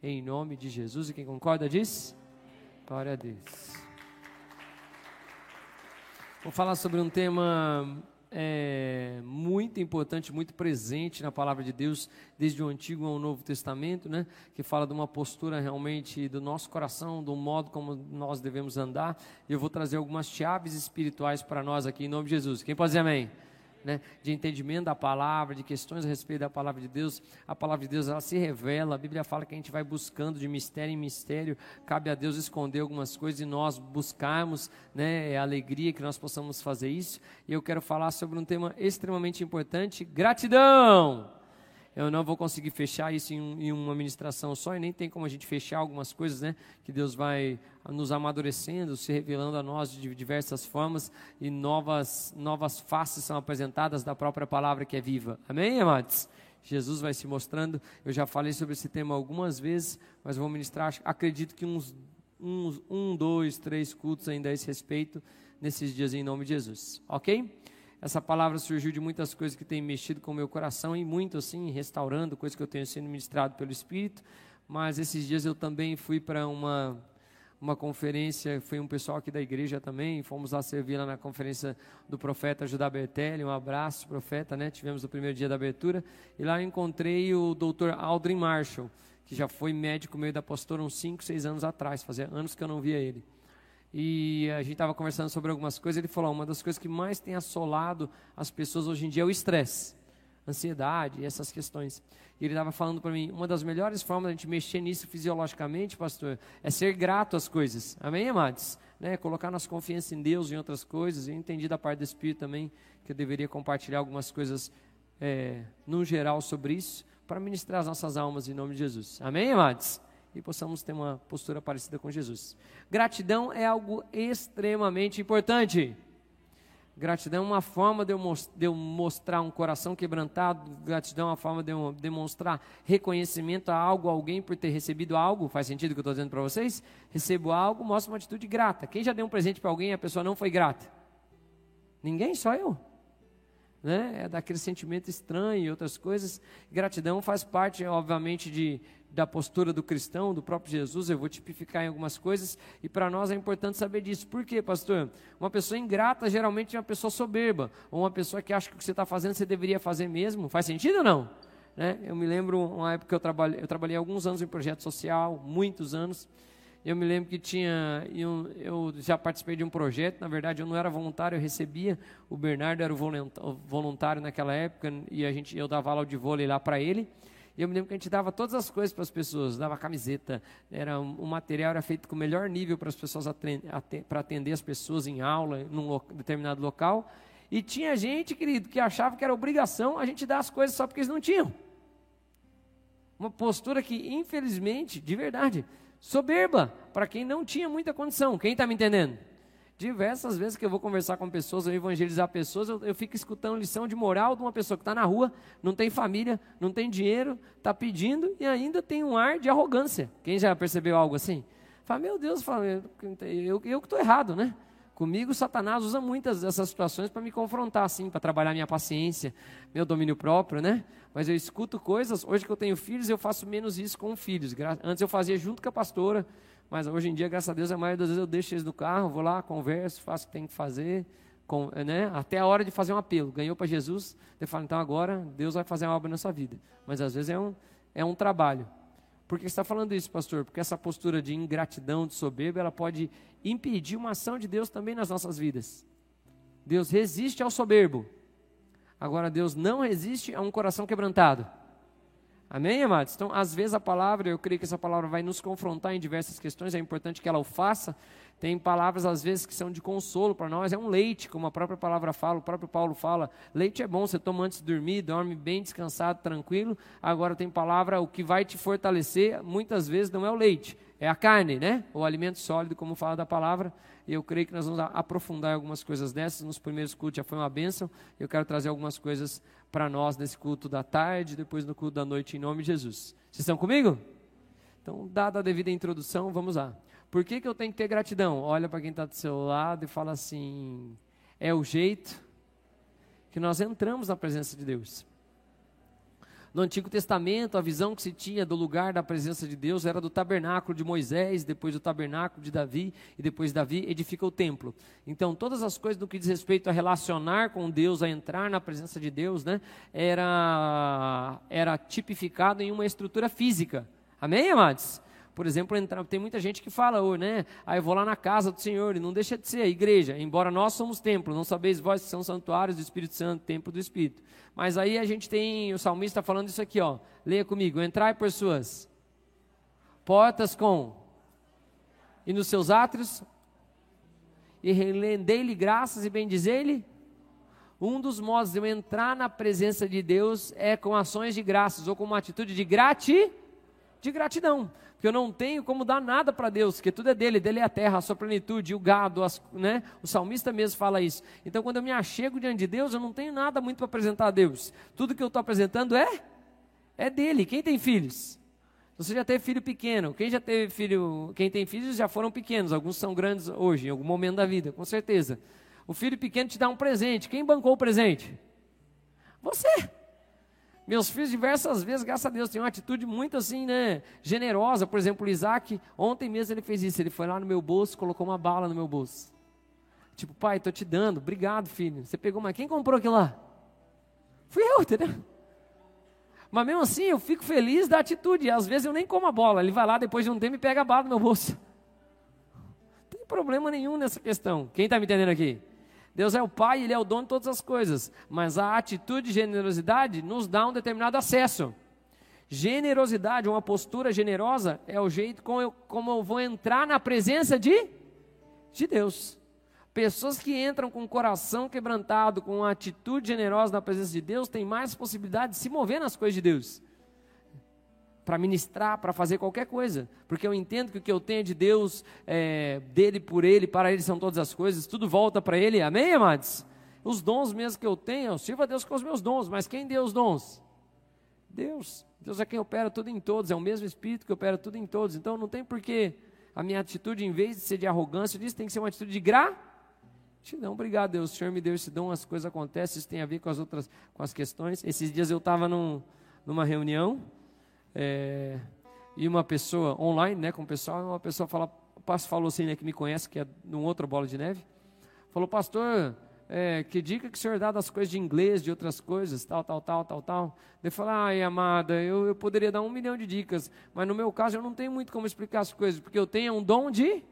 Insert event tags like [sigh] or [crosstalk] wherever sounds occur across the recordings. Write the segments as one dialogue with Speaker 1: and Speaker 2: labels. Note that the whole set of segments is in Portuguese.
Speaker 1: Em nome de Jesus. E quem concorda diz? Glória a Deus. Vou falar sobre um tema é, muito importante, muito presente na palavra de Deus, desde o Antigo ao Novo Testamento, né? Que fala de uma postura realmente do nosso coração, do modo como nós devemos andar. Eu vou trazer algumas chaves espirituais para nós aqui, em nome de Jesus. Quem pode dizer amém? Né, de entendimento da palavra, de questões a respeito da palavra de Deus. A palavra de Deus ela se revela, a Bíblia fala que a gente vai buscando de mistério em mistério. Cabe a Deus esconder algumas coisas e nós buscarmos, né, é alegria que nós possamos fazer isso. E eu quero falar sobre um tema extremamente importante: gratidão. Eu não vou conseguir fechar isso em, em, uma ministração só e nem tem como a gente fechar algumas coisas, né? Que Deus vai nos amadurecendo, se revelando a nós de diversas formas e novas, novas faces são apresentadas da própria palavra que é viva. Amém, amados? Jesus vai se mostrando. Eu já falei sobre esse tema algumas vezes, mas vou ministrar, acredito que uns, uns um, dois, três cultos ainda a esse respeito nesses dias em nome de Jesus. Ok? Essa palavra surgiu de muitas coisas que têm mexido com o meu coração e muito assim, restaurando coisas que eu tenho sendo ministrado pelo Espírito. Mas esses dias eu também fui para uma, uma conferência, foi um pessoal aqui da igreja também, fomos lá servir lá na conferência do profeta Judá Bertelli, um abraço, profeta, né? Tivemos o primeiro dia da abertura, e lá encontrei o doutor Aldrin Marshall, que já foi médico meio da pastora uns 5, 6 anos atrás, fazia anos que eu não via ele e a gente estava conversando sobre algumas coisas. Ele falou: uma das coisas que mais tem assolado as pessoas hoje em dia é o estresse, ansiedade, essas questões. E ele estava falando para mim: uma das melhores formas de a gente mexer nisso fisiologicamente, pastor, é ser grato às coisas. Amém, amados? Né? Colocar nossa confiança em Deus e em outras coisas. Eu entendi da parte do Espírito também que eu deveria compartilhar algumas coisas é, no geral sobre isso, para ministrar as nossas almas em nome de Jesus. Amém, amados? E possamos ter uma postura parecida com Jesus. Gratidão é algo extremamente importante. Gratidão é uma forma de eu, mostrar um coração quebrantado. Gratidão é uma forma de eu demonstrar reconhecimento a algo, a alguém por ter recebido algo. Faz sentido o que eu estou dizendo para vocês? Recebo algo, mostra uma atitude grata. Quem já deu um presente para alguém e a pessoa não foi grata? Ninguém, só eu. Né? É daquele sentimento estranho e outras coisas. Gratidão faz parte, obviamente, de da postura do cristão, do próprio Jesus, eu vou tipificar em algumas coisas, e para nós é importante saber disso. Por quê, pastor? Uma pessoa ingrata geralmente é uma pessoa soberba, ou uma pessoa que acha que o que você está fazendo você deveria fazer mesmo. Faz sentido ou não? Né? Eu me lembro uma época que eu trabalhei, eu trabalhei alguns anos em projeto social, muitos anos. Eu me lembro que tinha, eu, eu já participei de um projeto, na verdade eu não era voluntário, eu recebia, o Bernardo era o voluntário naquela época, e a gente, eu dava aula de vôlei lá para ele, e eu me lembro que a gente dava todas as coisas para as pessoas, dava camiseta, era um, material era feito com o melhor nível para as pessoas para atender as pessoas em aula, num lo, determinado local. E tinha gente, querido, que achava que era obrigação a gente dar as coisas só porque eles não tinham. Uma postura que, infelizmente, de verdade, soberba para quem não tinha muita condição. Quem está me entendendo? Diversas vezes que eu vou conversar com pessoas, eu evangelizar pessoas, eu, eu fico escutando lição de moral de uma pessoa que está na rua, não tem família, não tem dinheiro, está pedindo e ainda tem um ar de arrogância. Quem já percebeu algo assim? Fala, meu Deus, fala, eu, eu, eu que estou errado, né? Comigo, Satanás usa muitas dessas situações para me confrontar, assim, para trabalhar minha paciência, meu domínio próprio, né? Mas eu escuto coisas, hoje que eu tenho filhos, eu faço menos isso com filhos. Antes eu fazia junto com a pastora, mas hoje em dia, graças a Deus, a maioria das vezes eu deixo eles no carro, vou lá, converso, faço o que tem que fazer, com, né? até a hora de fazer um apelo. Ganhou para Jesus, eu falo, então agora Deus vai fazer uma obra na sua vida. Mas às vezes é um, é um trabalho. Por que está falando isso, pastor? Porque essa postura de ingratidão, de soberba, ela pode impedir uma ação de Deus também nas nossas vidas. Deus resiste ao soberbo. Agora, Deus não resiste a um coração quebrantado. Amém, amados? Então, às vezes a palavra, eu creio que essa palavra vai nos confrontar em diversas questões, é importante que ela o faça. Tem palavras, às vezes, que são de consolo para nós, é um leite, como a própria palavra fala, o próprio Paulo fala. Leite é bom, você toma antes de dormir, dorme bem descansado, tranquilo. Agora, tem palavra, o que vai te fortalecer, muitas vezes não é o leite, é a carne, né? O alimento sólido, como fala da palavra. Eu creio que nós vamos aprofundar algumas coisas dessas. Nos primeiros cultos já foi uma bênção. Eu quero trazer algumas coisas para nós nesse culto da tarde, depois no culto da noite, em nome de Jesus. Vocês estão comigo? Então, dada a devida introdução, vamos lá. Por que, que eu tenho que ter gratidão? Olha para quem está do seu lado e fala assim: é o jeito que nós entramos na presença de Deus. No Antigo Testamento, a visão que se tinha do lugar da presença de Deus era do tabernáculo de Moisés, depois do tabernáculo de Davi, e depois Davi edifica o templo. Então, todas as coisas do que diz respeito a relacionar com Deus, a entrar na presença de Deus, né, era, era tipificado em uma estrutura física. Amém, amados? Por exemplo, entrar, tem muita gente que fala, oh, né? Ah, eu vou lá na casa do Senhor, e não deixa de ser a igreja, embora nós somos templo, não sabeis vós que são santuários do Espírito Santo, templo do Espírito. Mas aí a gente tem, o salmista falando isso aqui, ó. Leia comigo, entrai por suas portas com e nos seus átrios e rendei-lhe graças e bendizei-lhe. Um dos modos de eu entrar na presença de Deus é com ações de graças ou com uma atitude de gratidão de gratidão, porque eu não tenho como dar nada para Deus, porque tudo é dele, dele é a terra, a sua plenitude, o gado, as, né? o salmista mesmo fala isso. Então, quando eu me achego diante de Deus, eu não tenho nada muito para apresentar a Deus, tudo que eu estou apresentando é, é dele. Quem tem filhos? Você já teve filho pequeno, quem já teve filho, quem tem filhos já foram pequenos, alguns são grandes hoje, em algum momento da vida, com certeza. O filho pequeno te dá um presente, quem bancou o presente? Você. Meus filhos, diversas vezes, graças a Deus, têm uma atitude muito assim, né? Generosa. Por exemplo, Isaac, ontem mesmo ele fez isso. Ele foi lá no meu bolso, colocou uma bala no meu bolso. Tipo, pai, estou te dando, obrigado, filho. Você pegou uma. Quem comprou aquilo lá? Fui eu, entendeu? Mas mesmo assim, eu fico feliz da atitude. Às vezes eu nem como a bola. Ele vai lá depois de um tempo e pega a bala no meu bolso. Não tem problema nenhum nessa questão. Quem está me entendendo aqui? Deus é o Pai, Ele é o dono de todas as coisas. Mas a atitude de generosidade nos dá um determinado acesso. Generosidade, uma postura generosa, é o jeito como eu, como eu vou entrar na presença de, de Deus. Pessoas que entram com o coração quebrantado, com uma atitude generosa na presença de Deus, têm mais possibilidade de se mover nas coisas de Deus para ministrar, para fazer qualquer coisa, porque eu entendo que o que eu tenho de Deus, é, dele, por ele, para ele são todas as coisas, tudo volta para ele, amém, amados? Os dons mesmo que eu tenho, eu sirvo a Deus com os meus dons, mas quem deu os dons? Deus. Deus é quem opera tudo em todos, é o mesmo Espírito que opera tudo em todos, então não tem porquê a minha atitude, em vez de ser de arrogância, disso tem que ser uma atitude de gratidão. Obrigado, Deus, o Senhor me deu esse dom, as coisas acontecem, isso tem a ver com as outras, com as questões. Esses dias eu estava num, numa reunião, é, e uma pessoa online, né, com o pessoal, uma pessoa fala, o pastor falou assim, né, que me conhece, que é num outro bola de neve, falou, pastor, é, que dica que o senhor dá das coisas de inglês, de outras coisas, tal, tal, tal, tal, tal. Ele falou, ai, amada, eu, eu poderia dar um milhão de dicas, mas no meu caso eu não tenho muito como explicar as coisas, porque eu tenho um dom de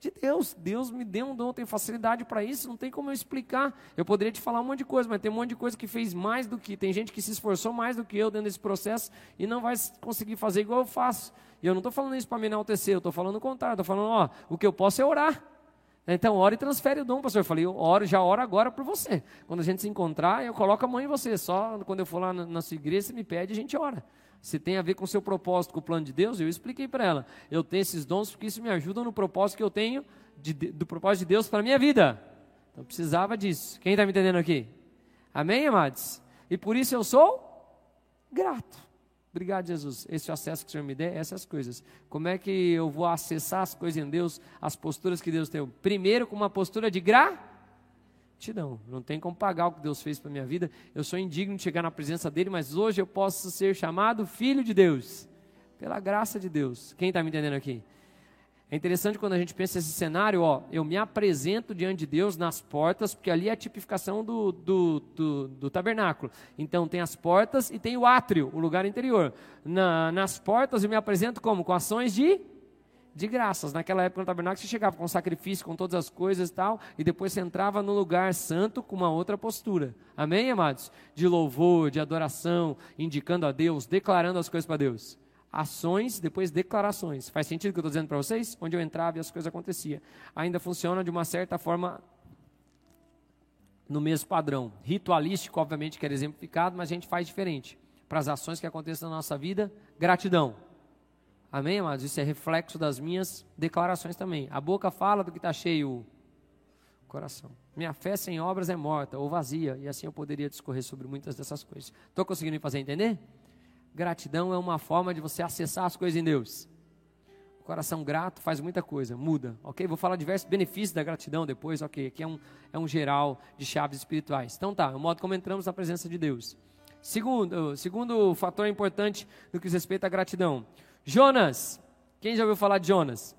Speaker 1: de Deus. Deus me deu um dom, tem facilidade para isso, não tem como eu explicar. Eu poderia te falar um monte de coisa, mas tem um monte de coisa que fez mais do que. Tem gente que se esforçou mais do que eu dentro desse processo e não vai conseguir fazer igual eu faço. E eu não estou falando isso para me enaltecer, eu estou falando o contrário, estou falando, ó, o que eu posso é orar. Então, ora e transfere o dom, pastor. Eu falei, eu oro, já oro agora por você. Quando a gente se encontrar, eu coloco a mão em você. Só quando eu for lá na, na sua igreja, você me pede, a gente ora se tem a ver com o seu propósito, com o plano de Deus, eu expliquei para ela. Eu tenho esses dons porque isso me ajuda no propósito que eu tenho, de, do propósito de Deus para a minha vida. Então precisava disso. Quem está me entendendo aqui? Amém, amados? E por isso eu sou grato. Obrigado, Jesus. Esse acesso que o Senhor me der, essas coisas. Como é que eu vou acessar as coisas em Deus, as posturas que Deus tem? Primeiro, com uma postura de gratidão gratidão. Não tem como pagar o que Deus fez para minha vida. Eu sou indigno de chegar na presença dele, mas hoje eu posso ser chamado filho de Deus, pela graça de Deus. Quem está me entendendo aqui? É interessante quando a gente pensa esse cenário, ó, eu me apresento diante de Deus nas portas, porque ali é a tipificação do, do, do, do tabernáculo. Então tem as portas e tem o átrio, o lugar interior. Na, nas portas eu me apresento como? Com ações de de graças. Naquela época no tabernáculo você chegava com sacrifício, com todas as coisas e tal, e depois você entrava no lugar santo com uma outra postura. Amém, amados? De louvor, de adoração, indicando a Deus, declarando as coisas para Deus. Ações, depois declarações. Faz sentido o que eu estou dizendo para vocês? Onde eu entrava e as coisas aconteciam. Ainda funciona de uma certa forma no mesmo padrão. Ritualístico, obviamente, que era exemplificado, mas a gente faz diferente. Para as ações que acontecem na nossa vida, gratidão. Amém, amados? Isso é reflexo das minhas declarações também. A boca fala do que está cheio o coração. Minha fé sem obras é morta ou vazia, e assim eu poderia discorrer sobre muitas dessas coisas. Estou conseguindo me fazer entender? Gratidão é uma forma de você acessar as coisas em Deus. O coração grato faz muita coisa, muda, ok? Vou falar diversos benefícios da gratidão depois, ok? Aqui é um, é um geral de chaves espirituais. Então tá, é o modo como entramos na presença de Deus. Segundo, segundo fator importante no que diz respeito à gratidão. Jonas. Quem já ouviu falar de Jonas?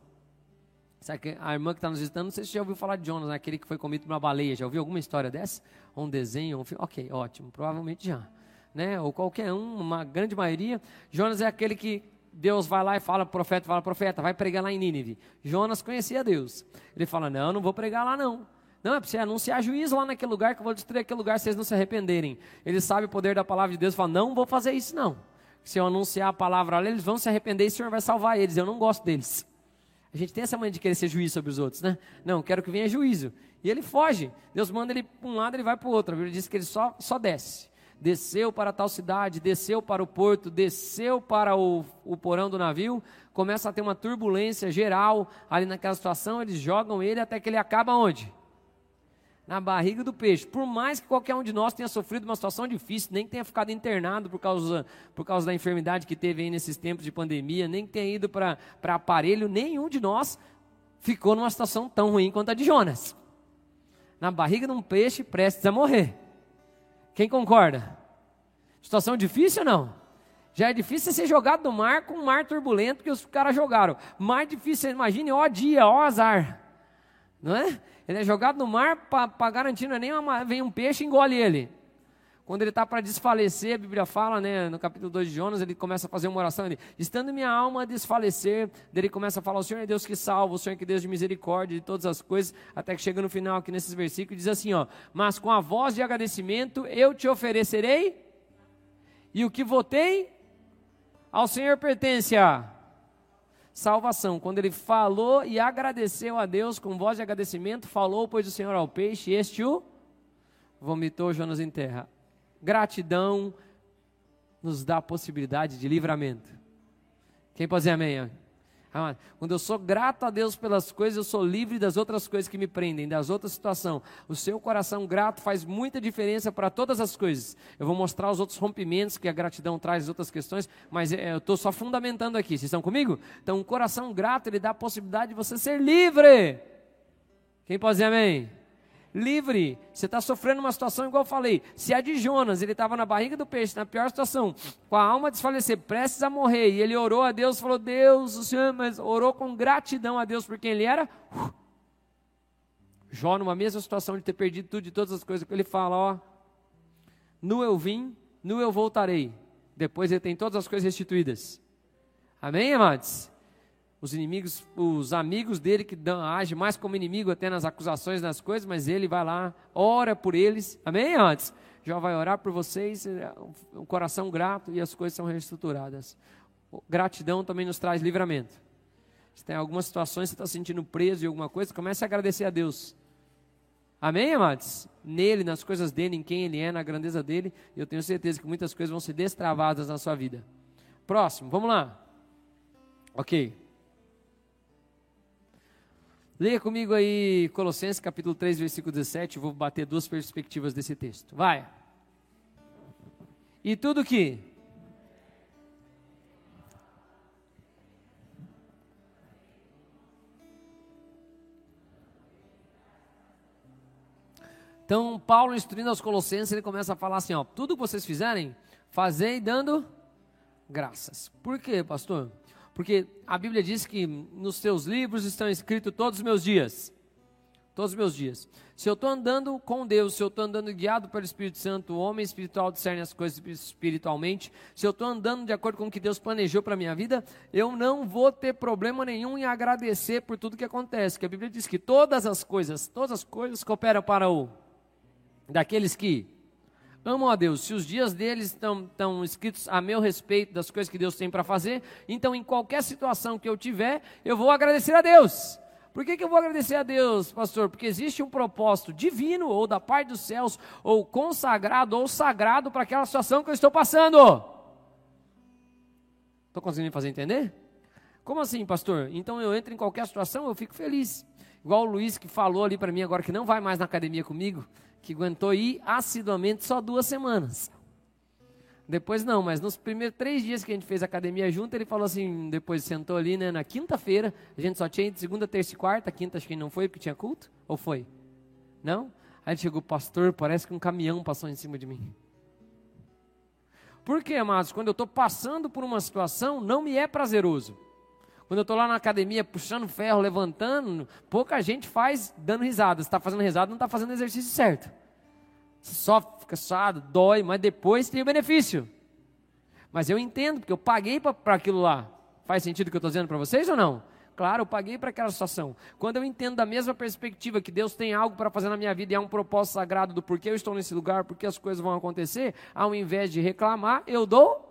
Speaker 1: A irmã que está nos visitando, não sei se já ouviu falar de Jonas, né? aquele que foi comido por uma baleia. Já ouviu alguma história dessa? Ou um desenho? Um filme? Ok, ótimo, provavelmente já. Né? Ou qualquer um, uma grande maioria. Jonas é aquele que Deus vai lá e fala, profeta, fala, profeta, vai pregar lá em Nínive. Jonas conhecia Deus. Ele fala, não, não vou pregar lá não. Não, é para você anunciar juízo lá naquele lugar, que eu vou destruir aquele lugar se vocês não se arrependerem. Ele sabe o poder da palavra de Deus fala, não vou fazer isso não. Se eu anunciar a palavra lá, eles vão se arrepender e o Senhor vai salvar eles. Eu não gosto deles. A gente tem essa mania de querer ser juiz sobre os outros, né? Não, quero que venha juízo. E ele foge. Deus manda ele para um lado, ele vai para o outro. A Bíblia diz que ele só, só desce. Desceu para tal cidade, desceu para o porto, desceu para o, o porão do navio. Começa a ter uma turbulência geral ali naquela situação. Eles jogam ele até que ele acaba onde? Na barriga do peixe. Por mais que qualquer um de nós tenha sofrido uma situação difícil, nem tenha ficado internado por causa, por causa da enfermidade que teve aí nesses tempos de pandemia, nem tenha ido para aparelho, nenhum de nós ficou numa situação tão ruim quanto a de Jonas. Na barriga de um peixe prestes a morrer. Quem concorda? Situação difícil ou não? Já é difícil ser jogado no mar com um mar turbulento que os caras jogaram. Mais difícil, imagine, ó dia, ó azar. Não é? Ele é jogado no mar para garantir, não é nem uma, vem um peixe e engole ele. Quando ele está para desfalecer, a Bíblia fala, né, no capítulo 2 de Jonas, ele começa a fazer uma oração, ele, estando minha alma a desfalecer, ele começa a falar, o Senhor é Deus que salva, o Senhor é que Deus de misericórdia, de todas as coisas, até que chega no final aqui nesses versículos, diz assim, ó, mas com a voz de agradecimento eu te oferecerei, e o que votei ao Senhor pertence a salvação. Quando ele falou e agradeceu a Deus com voz de agradecimento, falou, pois o Senhor ao peixe, este o vomitou Jonas em terra. Gratidão nos dá a possibilidade de livramento. Quem pode dizer amém? Quando eu sou grato a Deus pelas coisas, eu sou livre das outras coisas que me prendem, das outras situações. O seu coração grato faz muita diferença para todas as coisas. Eu vou mostrar os outros rompimentos que a gratidão traz, as outras questões, mas é, eu estou só fundamentando aqui. Vocês estão comigo? Então, um coração grato, ele dá a possibilidade de você ser livre. Quem pode dizer amém? Livre. Você está sofrendo uma situação igual eu falei. Se a de Jonas, ele estava na barriga do peixe, na pior situação, com a alma desfalecer, prestes a morrer, e ele orou a Deus, falou: Deus, o Senhor, mas orou com gratidão a Deus por quem ele era. Jó, numa mesma situação de ter perdido tudo, de todas as coisas, ele fala: Ó, nu eu vim, nu eu voltarei. Depois ele tem todas as coisas restituídas. Amém, amados? Os inimigos, os amigos dele que dão, agem mais como inimigo até nas acusações, nas coisas, mas ele vai lá, ora por eles, amém? Antes, já vai orar por vocês, um coração grato e as coisas são reestruturadas. Gratidão também nos traz livramento. Se tem algumas situações você está sentindo preso em alguma coisa, comece a agradecer a Deus. Amém, amados? Nele, nas coisas dele, em quem ele é, na grandeza dele, eu tenho certeza que muitas coisas vão ser destravadas na sua vida. Próximo, vamos lá. Ok. Leia comigo aí Colossenses capítulo 3, versículo 17. vou bater duas perspectivas desse texto. Vai. E tudo que Então, Paulo instruindo aos Colossenses, ele começa a falar assim: ó, tudo que vocês fizerem, fazei dando graças. Por quê, pastor? Porque a Bíblia diz que nos teus livros estão escritos todos os meus dias. Todos os meus dias. Se eu estou andando com Deus, se eu estou andando guiado pelo Espírito Santo, o homem espiritual discerne as coisas espiritualmente, se eu estou andando de acordo com o que Deus planejou para a minha vida, eu não vou ter problema nenhum em agradecer por tudo que acontece. Que a Bíblia diz que todas as coisas, todas as coisas cooperam para o daqueles que amam a Deus, se os dias deles estão, escritos a meu respeito das coisas que Deus tem para fazer, então em qualquer situação que eu tiver, eu vou agradecer a Deus. Por que, que eu vou agradecer a Deus, pastor? Porque existe um propósito divino, ou da parte dos céus, ou consagrado, ou sagrado para aquela situação que eu estou passando. Estou conseguindo fazer entender? Como assim, pastor? Então eu entro em qualquer situação, eu fico feliz. Igual o Luiz que falou ali para mim agora que não vai mais na academia comigo que aguentou ir assiduamente só duas semanas. Depois não, mas nos primeiros três dias que a gente fez academia junto, ele falou assim, depois sentou ali, né, na quinta-feira, a gente só tinha ido segunda, terça e quarta, quinta acho que não foi, porque tinha culto, ou foi? Não? Aí chegou, pastor, parece que um caminhão passou em cima de mim. Por quê, amados? Quando eu estou passando por uma situação, não me é prazeroso. Quando eu estou lá na academia puxando ferro, levantando, pouca gente faz dando risada. Se está fazendo risada, não está fazendo exercício certo. Só fica suado, dói, mas depois tem o benefício. Mas eu entendo, porque eu paguei para aquilo lá. Faz sentido o que eu estou dizendo para vocês ou não? Claro, eu paguei para aquela situação. Quando eu entendo da mesma perspectiva que Deus tem algo para fazer na minha vida e há um propósito sagrado do porquê eu estou nesse lugar, porque as coisas vão acontecer, ao invés de reclamar, eu dou.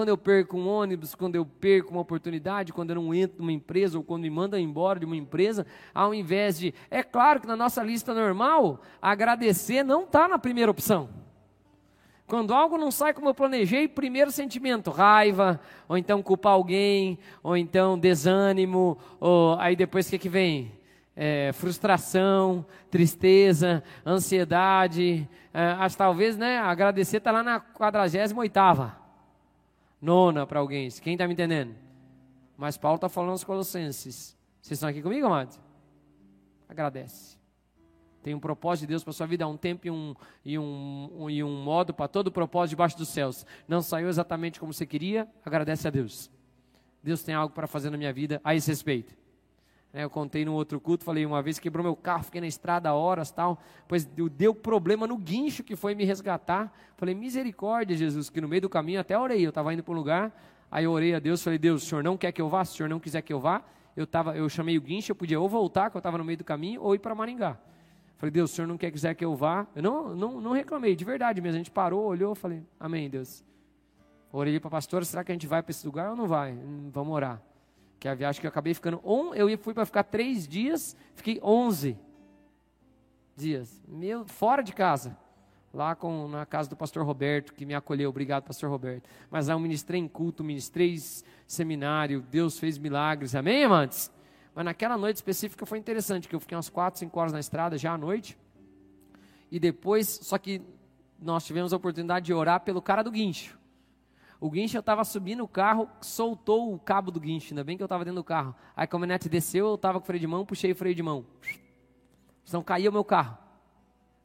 Speaker 1: Quando eu perco um ônibus, quando eu perco uma oportunidade, quando eu não entro numa empresa ou quando me mandam embora de uma empresa, ao invés de. É claro que na nossa lista normal, agradecer não está na primeira opção. Quando algo não sai como eu planejei, primeiro sentimento, raiva, ou então culpar alguém, ou então desânimo, ou aí depois o que, que vem? É, frustração, tristeza, ansiedade, é, acho talvez, né, agradecer está lá na 48 oitava, nona para alguém, quem está me entendendo? Mas Paulo está falando aos colossenses, vocês estão aqui comigo, amados? Agradece. Tem um propósito de Deus para sua vida, há um tempo e um, e um, um, e um modo para todo o propósito debaixo dos céus. Não saiu exatamente como você queria, agradece a Deus. Deus tem algo para fazer na minha vida a esse respeito. É, eu contei no outro culto, falei uma vez quebrou meu carro, fiquei na estrada horas tal, pois deu problema no guincho que foi me resgatar. Falei, misericórdia, Jesus, que no meio do caminho até orei, eu estava indo para um lugar, aí eu orei a Deus, falei, Deus, o Senhor não quer que eu vá? Se o Senhor não quiser que eu vá, eu, tava, eu chamei o guincho, eu podia ou voltar, que eu estava no meio do caminho, ou ir para Maringá. Falei, Deus, o senhor não quer quiser que eu vá? Eu não, não, não reclamei, de verdade mesmo. A gente parou, olhou, falei, amém, Deus. Orei para a pastora, será que a gente vai para esse lugar ou não vai? Vamos orar. Que a viagem que eu acabei ficando, on, eu fui para ficar três dias, fiquei onze dias, meu, fora de casa. Lá com, na casa do pastor Roberto, que me acolheu, obrigado, pastor Roberto. Mas lá eu ministrei em culto, ministrei seminário, Deus fez milagres, amém, amantes? Mas naquela noite específica foi interessante, que eu fiquei umas 4, 5 horas na estrada já à noite. E depois, só que nós tivemos a oportunidade de orar pelo cara do guincho. O guincho eu estava subindo o carro, soltou o cabo do guincho, ainda bem que eu estava dentro do carro. Aí a caminhonete desceu, eu estava com freio de mão, puxei o freio de mão. Senão caía o meu carro.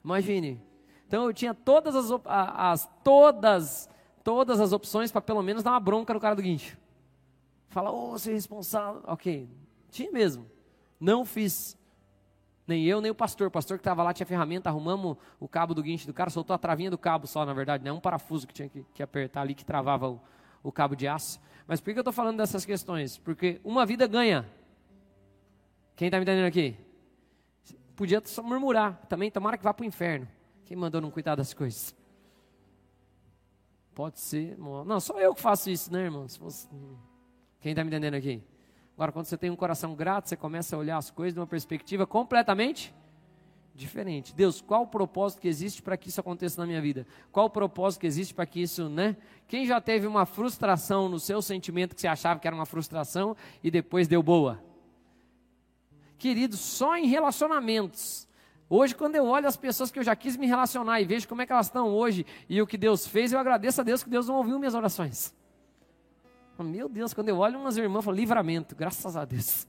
Speaker 1: Imagine. Então eu tinha todas as, as todas, todas as opções para pelo menos dar uma bronca no cara do guincho. Fala, ô, oh, é responsável. Ok, tinha mesmo. Não fiz. Nem eu, nem o pastor. O pastor que estava lá tinha ferramenta, arrumamos o cabo do guincho do cara, soltou a travinha do cabo só, na verdade, né? Um parafuso que tinha que, que apertar ali, que travava o, o cabo de aço. Mas por que eu estou falando dessas questões? Porque uma vida ganha. Quem está me entendendo aqui? Podia só murmurar. Também tomara que vá para o inferno. Quem mandou não cuidar das coisas? Pode ser. Não, só eu que faço isso, né, irmão? Quem está me entendendo aqui? Agora, quando você tem um coração grato, você começa a olhar as coisas de uma perspectiva completamente diferente. Deus, qual o propósito que existe para que isso aconteça na minha vida? Qual o propósito que existe para que isso, né? Quem já teve uma frustração no seu sentimento que você achava que era uma frustração e depois deu boa? Querido, só em relacionamentos. Hoje, quando eu olho as pessoas que eu já quis me relacionar e vejo como é que elas estão hoje e o que Deus fez, eu agradeço a Deus que Deus não ouviu minhas orações. Meu Deus, quando eu olho umas irmãs, eu falo, livramento, graças a Deus.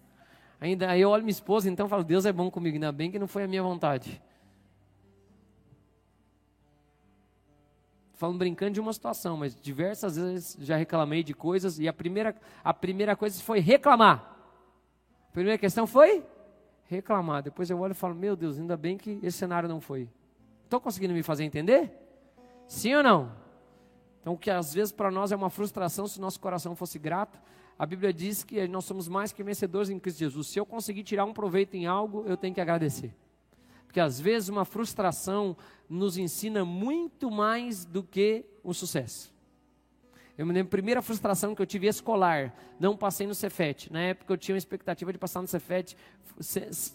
Speaker 1: Ainda aí eu olho minha esposa, então falo, Deus é bom comigo, ainda bem que não foi a minha vontade. Falando brincando de uma situação, mas diversas vezes já reclamei de coisas e a primeira, a primeira coisa foi reclamar. A primeira questão foi reclamar. Depois eu olho e falo, meu Deus, ainda bem que esse cenário não foi. Estou conseguindo me fazer entender? Sim ou não? Então, o que às vezes para nós é uma frustração se nosso coração fosse grato, a Bíblia diz que nós somos mais que vencedores em Cristo Jesus. Se eu conseguir tirar um proveito em algo, eu tenho que agradecer. Porque às vezes uma frustração nos ensina muito mais do que o sucesso. Eu me lembro, a primeira frustração que eu tive escolar, não passei no Cefet. Na época eu tinha uma expectativa de passar no Cefet.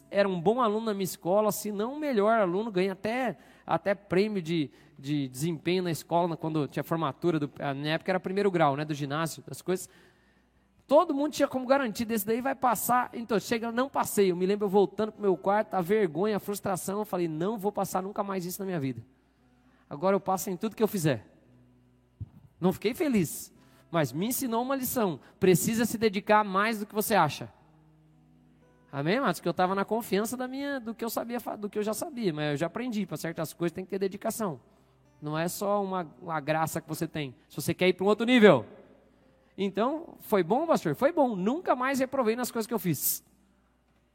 Speaker 1: Era um bom aluno na minha escola, se não o melhor aluno, ganha até, até prêmio de, de desempenho na escola, quando tinha formatura, do, na época era primeiro grau, né, do ginásio, das coisas. Todo mundo tinha como garantir, desse daí vai passar. Então, chega, não passei. Eu me lembro voltando para o meu quarto, a vergonha, a frustração. Eu falei, não vou passar nunca mais isso na minha vida. Agora eu passo em tudo que eu fizer. Não fiquei feliz, mas me ensinou uma lição. Precisa se dedicar mais do que você acha. Amém, mas que eu estava na confiança da minha, do que eu sabia, do que eu já sabia, mas eu já aprendi. Para certas coisas tem que ter dedicação. Não é só uma, uma graça que você tem. Se você quer ir para um outro nível. Então, foi bom, pastor? Foi bom. Nunca mais reprovei nas coisas que eu fiz.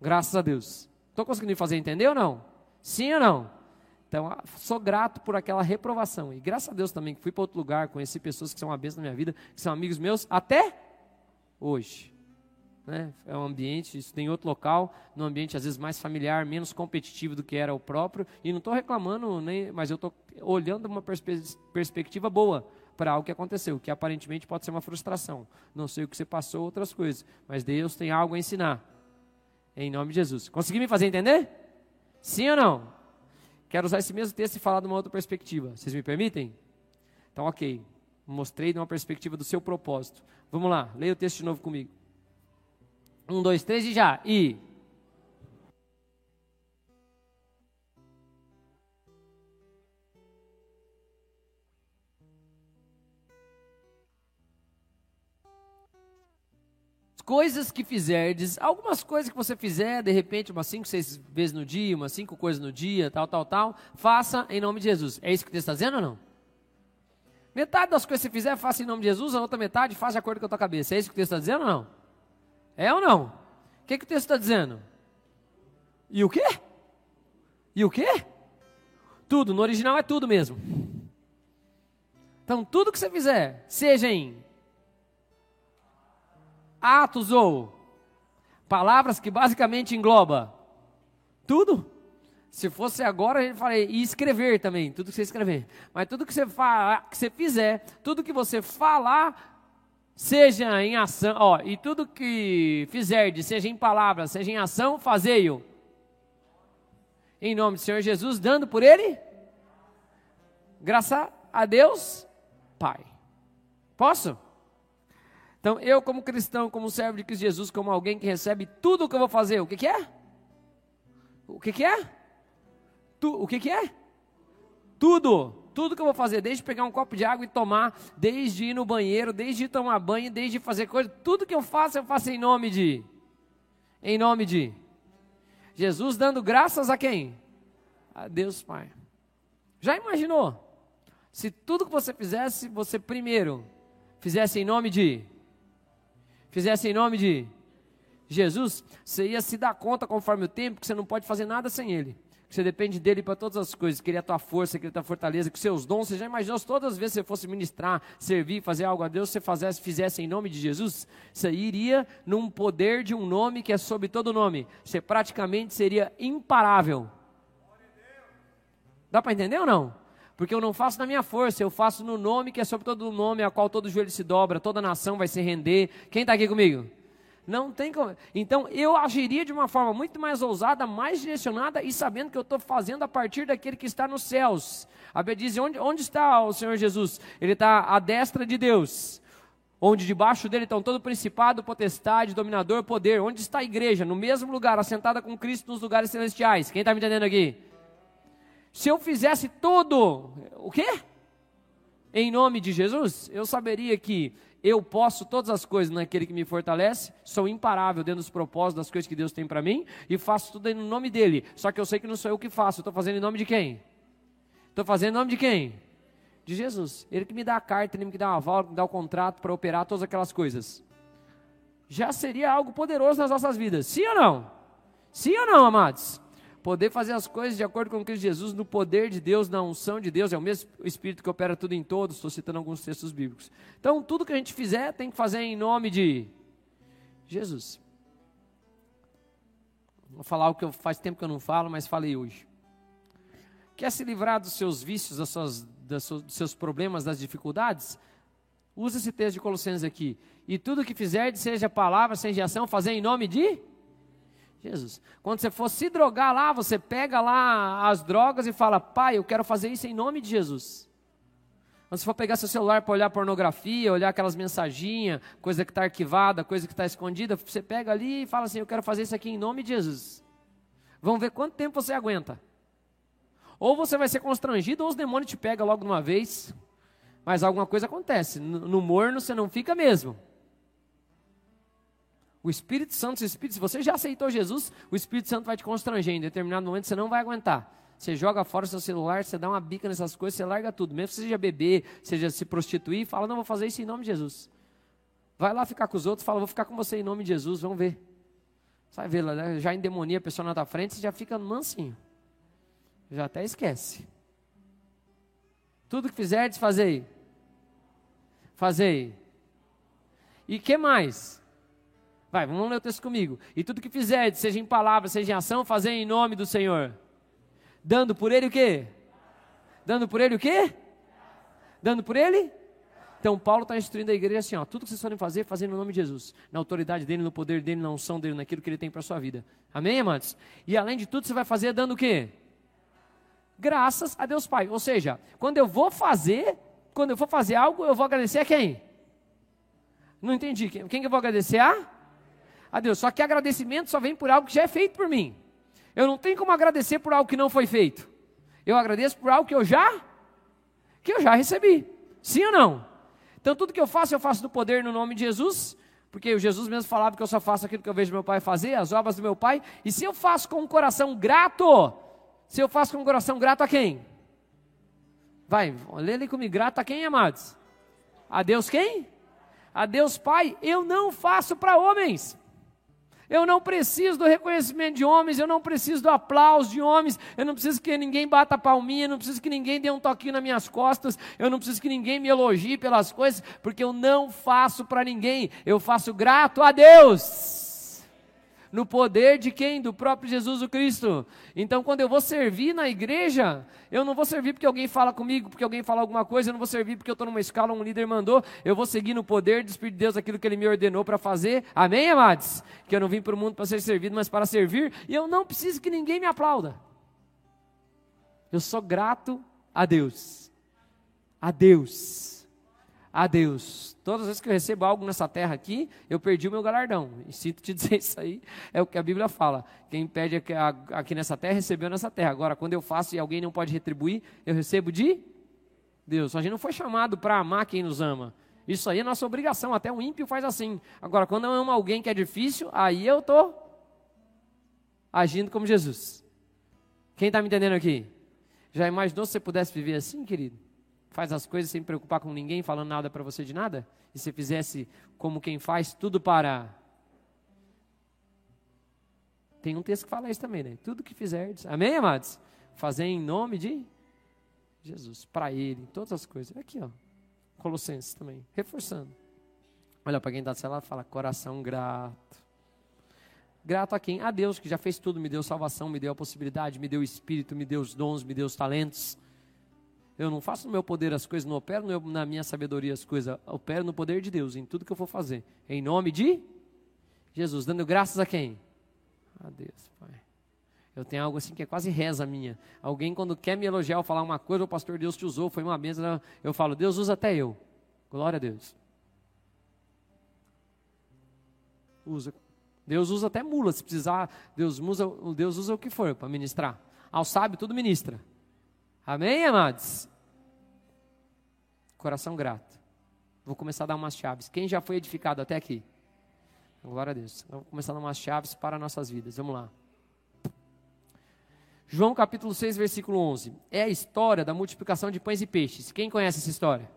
Speaker 1: Graças a Deus. Estou conseguindo fazer entender ou não? Sim ou não? Então, ah, sou grato por aquela reprovação. E graças a Deus também que fui para outro lugar, conheci pessoas que são uma bênção na minha vida, que são amigos meus até hoje. Né? É um ambiente, isso tem outro local, num ambiente às vezes mais familiar, menos competitivo do que era o próprio. E não estou reclamando, nem, mas eu estou olhando uma perspe perspectiva boa para algo que aconteceu, que aparentemente pode ser uma frustração. Não sei o que você passou, outras coisas. Mas Deus tem algo a ensinar. Em nome de Jesus. Consegui me fazer entender? Sim ou não? Quero usar esse mesmo texto e falar de uma outra perspectiva. Vocês me permitem? Então, ok. Mostrei de uma perspectiva do seu propósito. Vamos lá, leia o texto de novo comigo. Um, dois, três e já. E. coisas que fizerdes, algumas coisas que você fizer, de repente, umas cinco, seis vezes no dia, umas cinco coisas no dia, tal, tal, tal, faça em nome de Jesus. É isso que texto está dizendo ou não? Metade das coisas que você fizer, faça em nome de Jesus, a outra metade, faça de acordo com a tua cabeça. É isso que o texto está dizendo ou não? É ou não? O que, que o texto está dizendo? E o quê? E o quê? Tudo, no original é tudo mesmo. Então, tudo que você fizer, seja em atos ou palavras que basicamente engloba tudo. Se fosse agora, gente falaria, e escrever também, tudo que você escrever. Mas tudo que você, fa que você fizer, tudo que você falar, seja em ação, ó, e tudo que fizer, seja em palavras, seja em ação, fazei-o. Em nome do Senhor Jesus, dando por ele, graças a Deus, Pai. Posso? Então, eu, como cristão, como servo de Cristo Jesus, como alguém que recebe tudo o que eu vou fazer, o que, que é? O que, que é? Tu, o que, que é? Tudo. Tudo que eu vou fazer, desde pegar um copo de água e tomar, desde ir no banheiro, desde tomar banho, desde fazer coisa, tudo que eu faço, eu faço em nome de. Em nome de. Jesus dando graças a quem? A Deus Pai. Já imaginou? Se tudo que você fizesse, você primeiro fizesse em nome de fizesse em nome de Jesus, você ia se dar conta conforme o tempo que você não pode fazer nada sem Ele. Que você depende dele para todas as coisas, que ele é a tua força, que ele é a tua fortaleza, que seus dons, você já imaginou se todas as vezes que você fosse ministrar, servir, fazer algo a Deus, você fizesse, fizesse em nome de Jesus, você iria num poder de um nome que é sobre todo nome. Você praticamente seria imparável. Dá para entender ou não? Porque eu não faço na minha força, eu faço no nome que é sobre todo nome, a qual todo joelho se dobra, toda nação vai se render. Quem está aqui comigo? Não tem como. Então eu agiria de uma forma muito mais ousada, mais direcionada e sabendo que eu estou fazendo a partir daquele que está nos céus. A Bíblia diz: onde, onde está o Senhor Jesus? Ele está à destra de Deus. Onde debaixo dele estão todo principado, potestade, dominador, poder. Onde está a igreja? No mesmo lugar, assentada com Cristo nos lugares celestiais. Quem está me entendendo aqui? Se eu fizesse tudo, o quê? Em nome de Jesus, eu saberia que eu posso todas as coisas naquele que me fortalece, sou imparável dentro dos propósitos das coisas que Deus tem para mim e faço tudo no nome dele. Só que eu sei que não sou eu que faço, estou fazendo em nome de quem? Estou fazendo em nome de quem? De Jesus. Ele que me dá a carta, ele que me dá aval, que me dá o contrato para operar todas aquelas coisas. Já seria algo poderoso nas nossas vidas. Sim ou não? Sim ou não, amados? Poder fazer as coisas de acordo com Cristo Jesus, no poder de Deus, na unção de Deus, é o mesmo Espírito que opera tudo em todos, estou citando alguns textos bíblicos. Então, tudo que a gente fizer tem que fazer em nome de Jesus. Vou falar o que eu, faz tempo que eu não falo, mas falei hoje. Quer se livrar dos seus vícios, das suas, das dos seus problemas, das dificuldades? Use esse texto de Colossenses aqui. E tudo que fizer, seja palavra, seja ação, fazer em nome de Jesus. Quando você for se drogar lá, você pega lá as drogas e fala: Pai, eu quero fazer isso em nome de Jesus. Quando você for pegar seu celular para olhar pornografia, olhar aquelas mensaginhas, coisa que está arquivada, coisa que está escondida, você pega ali e fala assim: Eu quero fazer isso aqui em nome de Jesus. Vamos ver quanto tempo você aguenta. Ou você vai ser constrangido, ou os demônios te pegam logo de uma vez. Mas alguma coisa acontece. No morno você não fica mesmo. O Espírito Santo, Espírito, se você já aceitou Jesus, o Espírito Santo vai te constranger. Em determinado momento você não vai aguentar. Você joga fora o seu celular, você dá uma bica nessas coisas, você larga tudo. Mesmo que seja beber, seja se prostituir, fala, não, vou fazer isso em nome de Jesus. Vai lá ficar com os outros, fala, vou ficar com você em nome de Jesus, vamos ver. Você vai ver, né? já endemonia a pessoa na tua frente, você já fica mansinho. Já até esquece. Tudo que fizerdes, fazei. Fazei. E que mais? Vai, vamos ler o texto comigo. E tudo que fizerdes, seja em palavra, seja em ação, fazei em nome do Senhor. Dando por ele o quê? Dando por ele o quê? Dando por ele? Então Paulo está instruindo a igreja assim, ó, tudo que vocês forem fazer, fazer no nome de Jesus, na autoridade dele, no poder dele, na unção dele, naquilo que ele tem para sua vida. Amém, amados? E além de tudo, você vai fazer dando o quê? Graças a Deus Pai. Ou seja, quando eu vou fazer, quando eu for fazer algo, eu vou agradecer a quem? Não entendi. Quem, quem que eu vou agradecer a? A Deus. Só que agradecimento só vem por algo que já é feito por mim. Eu não tenho como agradecer por algo que não foi feito. Eu agradeço por algo que eu já que eu já recebi. Sim ou não? Então tudo que eu faço, eu faço no poder no nome de Jesus, porque o Jesus mesmo falava que eu só faço aquilo que eu vejo meu pai fazer, as obras do meu pai. E se eu faço com um coração grato, se eu faço com um coração grato a quem? Vai, lê ali comigo, grato a quem, amados? A Deus quem? A Deus Pai. Eu não faço para homens. Eu não preciso do reconhecimento de homens, eu não preciso do aplauso de homens, eu não preciso que ninguém bata palminha, eu não preciso que ninguém dê um toquinho nas minhas costas, eu não preciso que ninguém me elogie pelas coisas, porque eu não faço para ninguém, eu faço grato a Deus no poder de quem? Do próprio Jesus o Cristo. Então, quando eu vou servir na igreja, eu não vou servir porque alguém fala comigo, porque alguém fala alguma coisa, eu não vou servir porque eu estou numa escala, um líder mandou, eu vou seguir no poder do Espírito de Deus aquilo que ele me ordenou para fazer. Amém, amados? Que eu não vim para o mundo para ser servido, mas para servir, e eu não preciso que ninguém me aplauda. Eu sou grato a Deus. A Deus a Deus. Todas as vezes que eu recebo algo nessa terra aqui, eu perdi o meu galardão. E sinto te [laughs] dizer isso aí, é o que a Bíblia fala. Quem pede aqui, nessa terra, recebeu nessa terra. Agora, quando eu faço e alguém não pode retribuir, eu recebo de Deus. A gente não foi chamado para amar quem nos ama. Isso aí é nossa obrigação, até o ímpio faz assim. Agora, quando eu amo alguém que é difícil, aí eu estou agindo como Jesus. Quem está me entendendo aqui? Já imaginou se você pudesse viver assim, querido? Faz as coisas sem preocupar com ninguém, falando nada para você de nada? E se fizesse como quem faz tudo para. Tem um texto que fala isso também, né? Tudo que fizerdes. Amém, amados? Fazer em nome de Jesus, para Ele, todas as coisas. Aqui, ó. Colossenses também, reforçando. Olha para quem está do lado fala, coração grato. Grato a quem? A Deus, que já fez tudo, me deu salvação, me deu a possibilidade, me deu o espírito, me deu os dons, me deu os talentos. Eu não faço no meu poder as coisas, não opero na minha sabedoria as coisas, opero no poder de Deus, em tudo que eu for fazer. Em nome de Jesus, dando graças a quem? A Deus, Pai. Eu tenho algo assim que é quase reza minha. Alguém quando quer me elogiar ou falar uma coisa, o pastor Deus te usou, foi uma benção, eu falo, Deus usa até eu. Glória a Deus. Usa. Deus usa até mula, se precisar, Deus usa, Deus usa o que for para ministrar. Ao sábio tudo ministra. Amém, amados? Coração grato. Vou começar a dar umas chaves. Quem já foi edificado até aqui? Glória a Deus. Vamos começar a dar umas chaves para nossas vidas. Vamos lá. João capítulo 6, versículo 11. É a história da multiplicação de pães e peixes. Quem conhece essa história?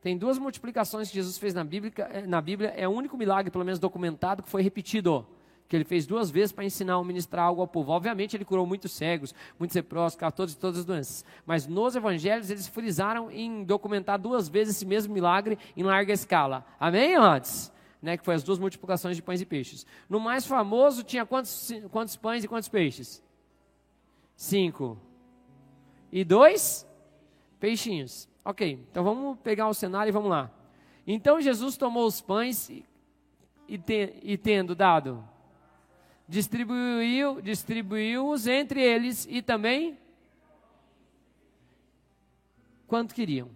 Speaker 1: Tem duas multiplicações que Jesus fez na Bíblia. Eh, na Bíblia é o único milagre, pelo menos documentado, que foi repetido que ele fez duas vezes para ensinar ou ministrar algo ao povo. Obviamente, ele curou muitos cegos, muitos leprosos, todos e todas as doenças. Mas nos evangelhos, eles frisaram em documentar duas vezes esse mesmo milagre em larga escala. Amém, amados? Né, que foi as duas multiplicações de pães e peixes. No mais famoso, tinha quantos, quantos pães e quantos peixes? Cinco. E dois peixinhos. Ok, então vamos pegar o cenário e vamos lá. Então Jesus tomou os pães e, te, e tendo dado distribuiu, distribuiu-os entre eles e também quanto queriam.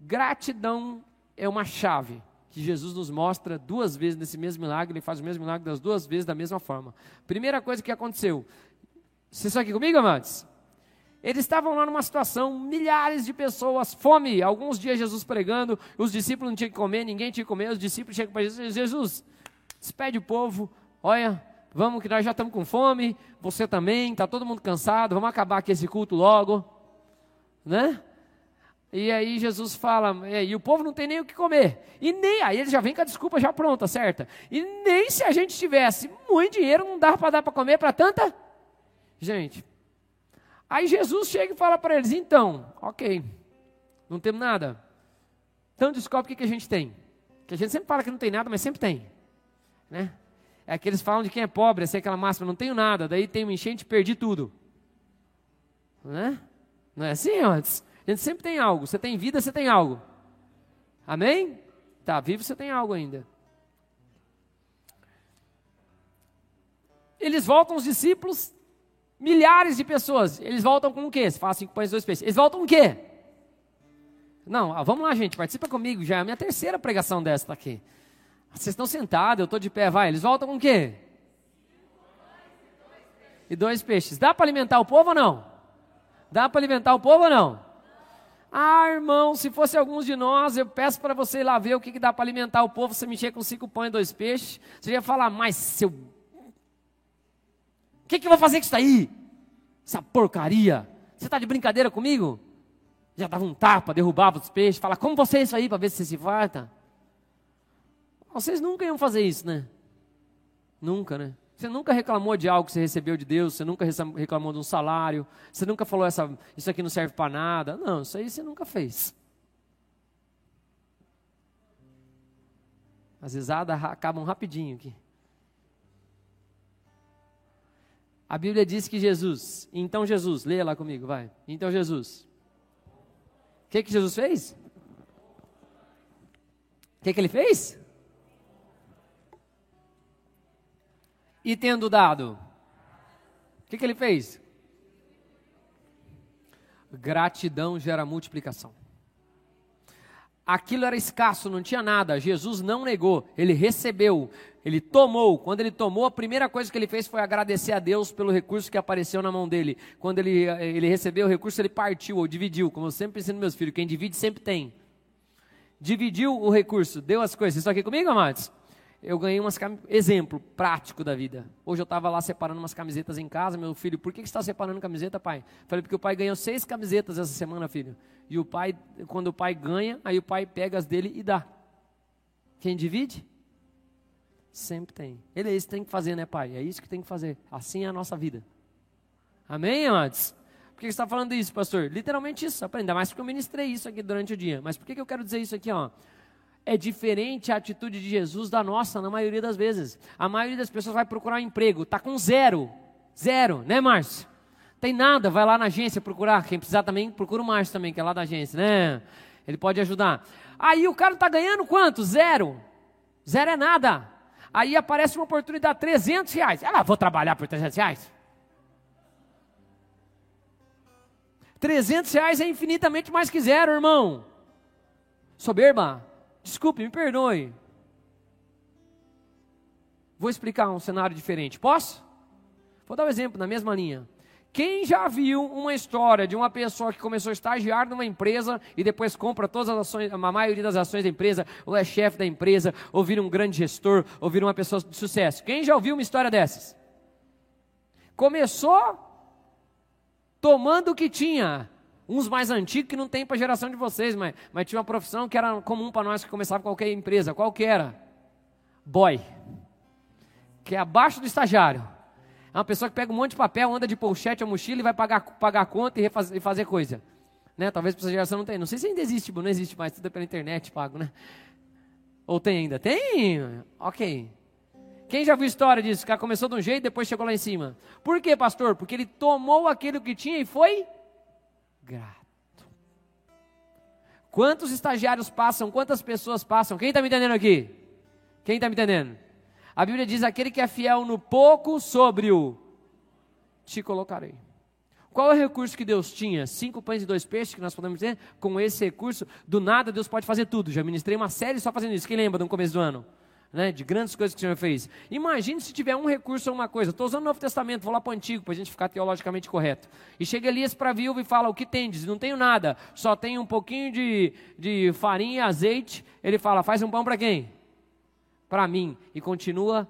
Speaker 1: Gratidão é uma chave que Jesus nos mostra duas vezes nesse mesmo milagre, ele faz o mesmo milagre das duas vezes da mesma forma. Primeira coisa que aconteceu, vocês estão aqui comigo, amados? Eles estavam lá numa situação, milhares de pessoas, fome. Alguns dias Jesus pregando, os discípulos não tinham que comer, ninguém tinha que comer. Os discípulos chegam para Jesus: Jesus, despede o povo, olha, Vamos que nós já estamos com fome, você também, está todo mundo cansado, vamos acabar aqui esse culto logo, né? E aí Jesus fala, e, o povo não tem nem o que comer. E nem, aí ele já vem com a desculpa já pronta, certa. E nem se a gente tivesse muito dinheiro, não dava para dar para comer para tanta gente. Aí Jesus chega e fala para eles, então, ok, não temos nada. Então descobre o que, que a gente tem. Que a gente sempre fala que não tem nada, mas sempre tem. Né? É que eles falam de quem é pobre, assim, aquela máxima, não tenho nada, daí tem uma enchente, perdi tudo. Né? Não é assim antes? A gente sempre tem algo. Você tem vida, você tem algo. Amém? Tá vivo, você tem algo ainda. Eles voltam, os discípulos, milhares de pessoas. Eles voltam com o quê? Você fala cinco pães e dois peixes. Eles voltam com o quê? Não, vamos lá, gente, participa comigo. Já é a minha terceira pregação desta aqui. Vocês estão sentados, eu estou de pé, vai. Eles voltam com o quê? E dois peixes. Dá para alimentar o povo ou não? Dá para alimentar o povo ou não? Ah, irmão, se fosse alguns de nós, eu peço para você ir lá ver o que, que dá para alimentar o povo. Você mexer com cinco pães e dois peixes. Você ia falar, mas seu. O que, que eu vou fazer com isso aí? Essa porcaria. Você está de brincadeira comigo? Já dava um tapa, derrubava os peixes. Fala, como você é isso aí para ver se você se farta? Vocês nunca iam fazer isso, né? Nunca, né? Você nunca reclamou de algo que você recebeu de Deus, você nunca reclamou de um salário, você nunca falou essa, isso aqui não serve para nada. Não, isso aí você nunca fez. As risadas acabam rapidinho aqui. A Bíblia diz que Jesus, então Jesus, leia lá comigo, vai. Então Jesus. O que, que Jesus fez? O que, que ele fez? E tendo dado, o que, que ele fez? Gratidão gera multiplicação. Aquilo era escasso, não tinha nada. Jesus não negou, ele recebeu, ele tomou. Quando ele tomou, a primeira coisa que ele fez foi agradecer a Deus pelo recurso que apareceu na mão dele. Quando ele, ele recebeu o recurso, ele partiu ou dividiu. Como eu sempre ensino meus filhos, quem divide sempre tem. Dividiu o recurso, deu as coisas. Vocês estão aqui comigo, amados? Eu ganhei umas exemplo prático da vida. Hoje eu estava lá separando umas camisetas em casa, meu filho, por que, que você está separando camiseta, pai? Falei, porque o pai ganhou seis camisetas essa semana, filho. E o pai, quando o pai ganha, aí o pai pega as dele e dá. Quem divide? Sempre tem. Ele é isso que tem que fazer, né, pai? É isso que tem que fazer. Assim é a nossa vida. Amém, amados? Por que você está falando isso, pastor? Literalmente isso, aprenda mais porque eu ministrei isso aqui durante o dia. Mas por que, que eu quero dizer isso aqui, ó? É diferente a atitude de Jesus da nossa, na maioria das vezes. A maioria das pessoas vai procurar um emprego, está com zero. Zero, né, Márcio? Tem nada, vai lá na agência procurar. Quem precisar também, procura o Márcio também, que é lá da agência, né? Ele pode ajudar. Aí o cara está ganhando quanto? Zero. Zero é nada. Aí aparece uma oportunidade, 300 reais. Ah, vou trabalhar por 300 reais? 300 reais é infinitamente mais que zero, irmão. Soberba. Desculpe, me perdoe. Vou explicar um cenário diferente. Posso? Vou dar um exemplo na mesma linha. Quem já viu uma história de uma pessoa que começou a estagiar numa empresa e depois compra todas as ações, a maioria das ações da empresa, ou é chefe da empresa, ou vira um grande gestor, ou vira uma pessoa de sucesso? Quem já ouviu uma história dessas? Começou tomando o que tinha, Uns mais antigos que não tem para a geração de vocês, mas, mas tinha uma profissão que era comum para nós que começava qualquer empresa. Qual que era? Boy. Que é abaixo do estagiário. É uma pessoa que pega um monte de papel, anda de pochete ou mochila e vai pagar, pagar a conta e, refaz, e fazer coisa. Né? Talvez para essa geração não tenha. Não sei se ainda existe, não existe mais, tudo é pela internet pago, né? Ou tem ainda? Tem? Ok. Quem já viu história disso? O cara começou de um jeito, depois chegou lá em cima. Por quê, pastor? Porque ele tomou aquilo que tinha e foi grato. Quantos estagiários passam? Quantas pessoas passam? Quem está me entendendo aqui? Quem está me entendendo? A Bíblia diz: aquele que é fiel no pouco, sobre o te colocarei. Qual é o recurso que Deus tinha? Cinco pães e dois peixes, que nós podemos dizer? Com esse recurso, do nada Deus pode fazer tudo. Já ministrei uma série só fazendo isso. Quem lembra no começo do ano? Né, de grandes coisas que o Senhor fez. Imagine se tiver um recurso ou uma coisa. Estou usando o Novo Testamento, vou lá para o Antigo, para a gente ficar teologicamente correto. E chega Elias para a viúva e fala: O que tendes? Não tenho nada, só tenho um pouquinho de, de farinha e azeite. Ele fala: Faz um pão para quem? Para mim. E continua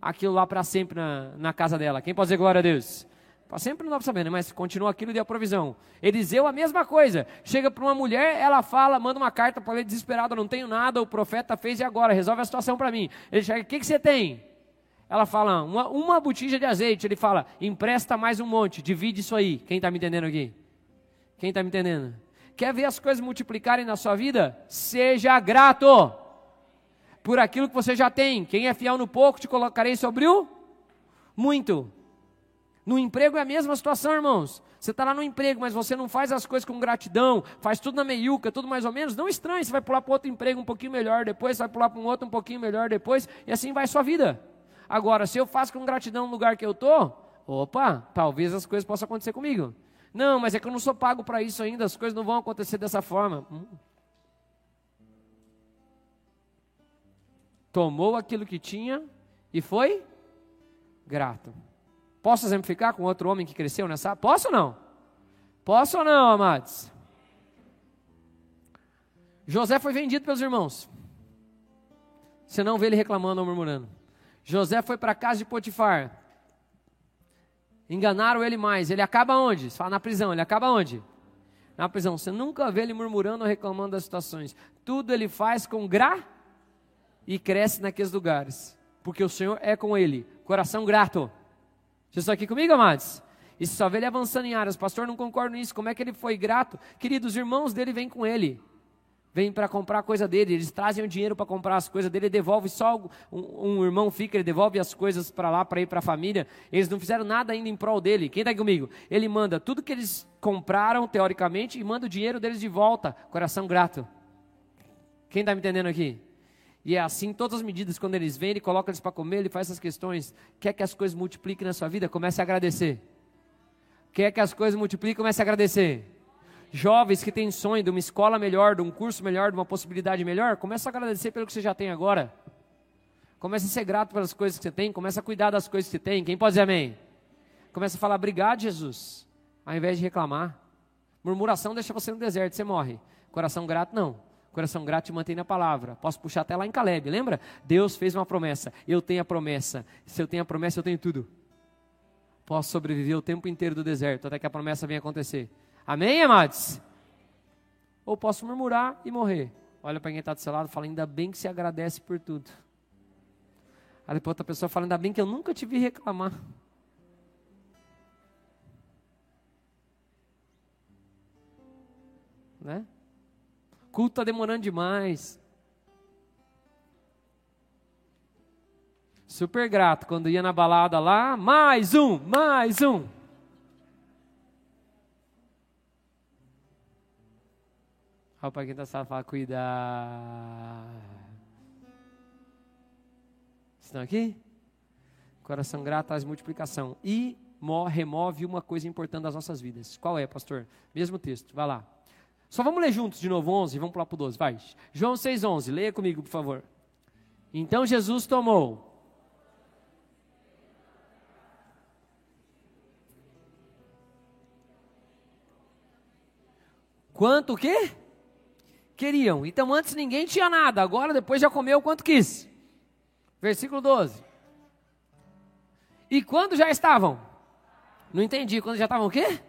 Speaker 1: aquilo lá para sempre na, na casa dela. Quem pode dizer glória a Deus? Para sempre não dá para saber, né? mas continua aquilo e deu a provisão. Eliseu, a mesma coisa. Chega para uma mulher, ela fala, manda uma carta para ele desesperado, não tenho nada, o profeta fez e agora, resolve a situação para mim. Ele chega, o que, que você tem? Ela fala, uma, uma botija de azeite. Ele fala, empresta mais um monte, divide isso aí. Quem está me entendendo aqui? Quem está me entendendo? Quer ver as coisas multiplicarem na sua vida? Seja grato por aquilo que você já tem. Quem é fiel no pouco, te colocarei sobre o muito. No emprego é a mesma situação, irmãos. Você está lá no emprego, mas você não faz as coisas com gratidão, faz tudo na meiuca, tudo mais ou menos, não estranhe, você vai pular para outro emprego um pouquinho melhor depois, vai pular para um outro um pouquinho melhor depois, e assim vai a sua vida. Agora, se eu faço com gratidão no lugar que eu estou, opa, talvez as coisas possam acontecer comigo. Não, mas é que eu não sou pago para isso ainda, as coisas não vão acontecer dessa forma. Hum. Tomou aquilo que tinha e foi grato. Posso exemplificar com outro homem que cresceu nessa? Posso ou não? Posso ou não, amados? José foi vendido pelos irmãos. Você não vê ele reclamando ou murmurando. José foi para a casa de Potifar. Enganaram ele mais. Ele acaba onde? Você fala na prisão. Ele acaba onde? Na prisão. Você nunca vê ele murmurando ou reclamando das situações. Tudo ele faz com gra e cresce naqueles lugares. Porque o Senhor é com ele. Coração grato. Vocês estão aqui comigo, amados? E só vê ele avançando em áreas, pastor, não concordo nisso. Como é que ele foi grato? Queridos, os irmãos dele vêm com ele. Vêm para comprar a coisa dele, eles trazem o dinheiro para comprar as coisas dele, ele devolve só um, um irmão fica, ele devolve as coisas para lá para ir para a família. Eles não fizeram nada ainda em prol dele. Quem está comigo? Ele manda tudo que eles compraram, teoricamente, e manda o dinheiro deles de volta. Coração grato. Quem está me entendendo aqui? E é assim todas as medidas, quando eles vêm, ele coloca eles para comer, ele faz essas questões. Quer que as coisas multipliquem na sua vida? Comece a agradecer. Quer que as coisas multipliquem? Comece a agradecer. Jovens que têm sonho de uma escola melhor, de um curso melhor, de uma possibilidade melhor, comece a agradecer pelo que você já tem agora. Comece a ser grato pelas coisas que você tem, comece a cuidar das coisas que você tem. Quem pode dizer amém? Comece a falar, obrigado, Jesus, ao invés de reclamar. Murmuração deixa você no deserto, você morre. Coração grato, não. Coração grato te mantém na palavra. Posso puxar até lá em Caleb, lembra? Deus fez uma promessa. Eu tenho a promessa. Se eu tenho a promessa, eu tenho tudo. Posso sobreviver o tempo inteiro do deserto até que a promessa venha acontecer. Amém, amados? Ou posso murmurar e morrer. Olha para quem está do seu lado e fala: ainda bem que se agradece por tudo. Aí depois outra pessoa fala: ainda bem que eu nunca te vi reclamar. Né? Culto está demorando demais. Super grato quando ia na balada lá, mais um, mais um. Olha para quem está sala fala, cuidar. Estão aqui? Coração grato traz multiplicação. E remove uma coisa importante das nossas vidas. Qual é, pastor? Mesmo texto, vai lá. Só vamos ler juntos de novo 11, vamos pular para o 12, vai. João 6,11, leia comigo, por favor. Então Jesus tomou. Quanto o quê? Queriam. Então antes ninguém tinha nada, agora depois já comeu quanto quis. Versículo 12. E quando já estavam? Não entendi. Quando já estavam o quê?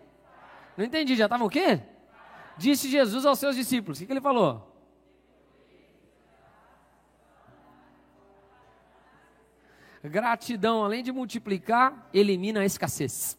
Speaker 1: Não entendi. Já estavam o quê? Disse Jesus aos seus discípulos: o que, que ele falou? Gratidão, além de multiplicar, elimina a escassez.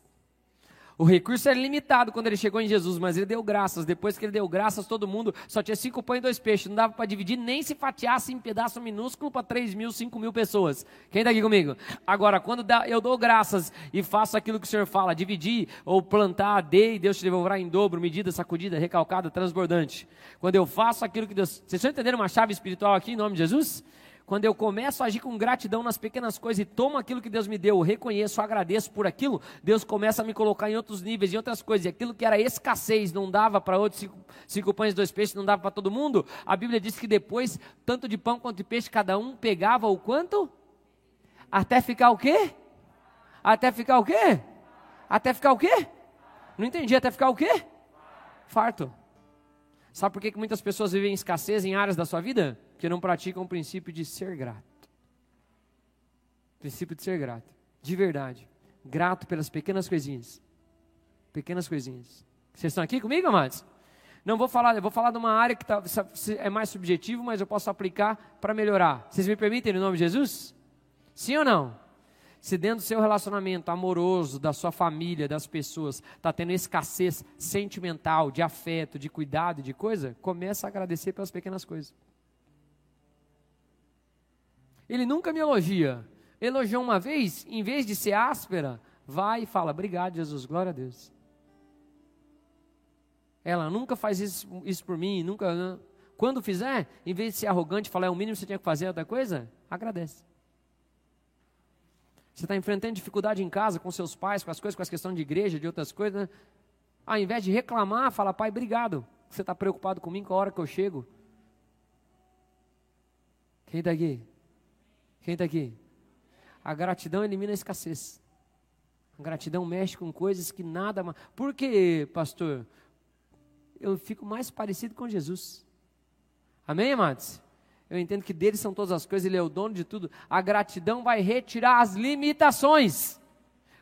Speaker 1: O recurso era limitado quando ele chegou em Jesus, mas ele deu graças. Depois que ele deu graças, todo mundo só tinha cinco pães e dois peixes. Não dava para dividir, nem se fatiasse em pedaço minúsculo para três mil, cinco mil pessoas. Quem está aqui comigo? Agora, quando eu dou graças e faço aquilo que o Senhor fala, dividir ou plantar, e Deus te devolverá em dobro, medida, sacudida, recalcada, transbordante. Quando eu faço aquilo que Deus. Vocês estão entendendo uma chave espiritual aqui em nome de Jesus? Quando eu começo a agir com gratidão nas pequenas coisas e tomo aquilo que Deus me deu, reconheço, agradeço por aquilo, Deus começa a me colocar em outros níveis, em outras coisas. E aquilo que era escassez, não dava para outros cinco, cinco pães dois peixes, não dava para todo mundo. A Bíblia diz que depois, tanto de pão quanto de peixe, cada um pegava o quanto? Até ficar o quê? Até ficar o quê? Até ficar o quê? Não entendi, até ficar o quê? Farto. Sabe por que muitas pessoas vivem em escassez em áreas da sua vida? Que não praticam o princípio de ser grato. Princípio de ser grato. De verdade. Grato pelas pequenas coisinhas. Pequenas coisinhas. Vocês estão aqui comigo, amados? Não vou falar, eu vou falar de uma área que tá, é mais subjetivo, mas eu posso aplicar para melhorar. Vocês me permitem, no nome de Jesus? Sim ou não? Se dentro do seu relacionamento amoroso, da sua família, das pessoas, está tendo escassez sentimental, de afeto, de cuidado, de coisa, começa a agradecer pelas pequenas coisas. Ele nunca me elogia. Elogiou uma vez, em vez de ser áspera, vai e fala: Obrigado, Jesus, glória a Deus. Ela nunca faz isso, isso por mim, nunca. Né? Quando fizer, em vez de ser arrogante falar é o mínimo que você tinha que fazer outra coisa, agradece. Você está enfrentando dificuldade em casa com seus pais, com as coisas, com as questões de igreja, de outras coisas. Né? Ao invés de reclamar, fala, pai, obrigado. Você está preocupado comigo com a hora que eu chego. Quem está aqui? Quem está aqui? A gratidão elimina a escassez. A gratidão mexe com coisas que nada mais. Por que, pastor? Eu fico mais parecido com Jesus. Amém, amados? Eu entendo que dele são todas as coisas, ele é o dono de tudo. A gratidão vai retirar as limitações.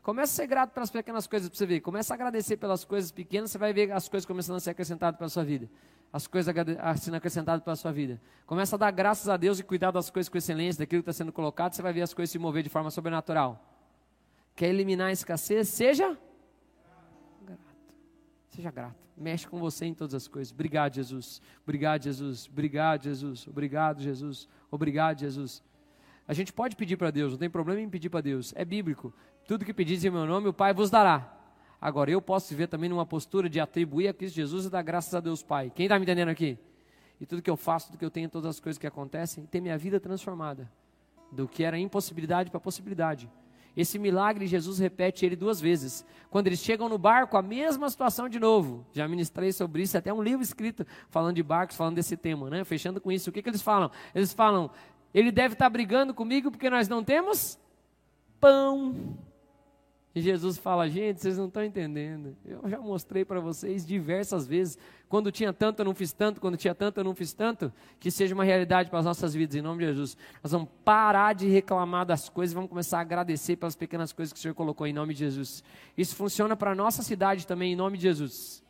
Speaker 1: Começa a ser grato pelas pequenas coisas para você ver. Começa a agradecer pelas coisas pequenas, você vai ver as coisas começando a ser acrescentadas para a sua vida. As coisas sendo acrescentadas para a sua vida. Começa a dar graças a Deus e cuidar das coisas com excelência, daquilo que está sendo colocado, você vai ver as coisas se mover de forma sobrenatural. Quer eliminar a escassez? Seja grato. Seja grato mexe com você em todas as coisas. Obrigado, Jesus. Obrigado, Jesus. Obrigado, Jesus. Obrigado, Jesus. Obrigado, Jesus. A gente pode pedir para Deus, não tem problema em pedir para Deus. É bíblico. Tudo que pedis em meu nome, o Pai vos dará. Agora, eu posso viver também numa postura de atribuir a Cristo Jesus e dar graças a Deus Pai. Quem está me entendendo aqui? E tudo que eu faço, tudo que eu tenho, todas as coisas que acontecem, ter minha vida transformada. Do que era impossibilidade para possibilidade. Esse milagre Jesus repete ele duas vezes. Quando eles chegam no barco, a mesma situação de novo. Já ministrei sobre isso, até um livro escrito falando de barcos, falando desse tema, né? Fechando com isso. O que, que eles falam? Eles falam: ele deve estar brigando comigo porque nós não temos pão. E Jesus fala: gente, vocês não estão entendendo. Eu já mostrei para vocês diversas vezes. Quando tinha tanto, eu não fiz tanto. Quando tinha tanto, eu não fiz tanto. Que seja uma realidade para as nossas vidas, em nome de Jesus. Nós vamos parar de reclamar das coisas e vamos começar a agradecer pelas pequenas coisas que o Senhor colocou, em nome de Jesus. Isso funciona para a nossa cidade também, em nome de Jesus.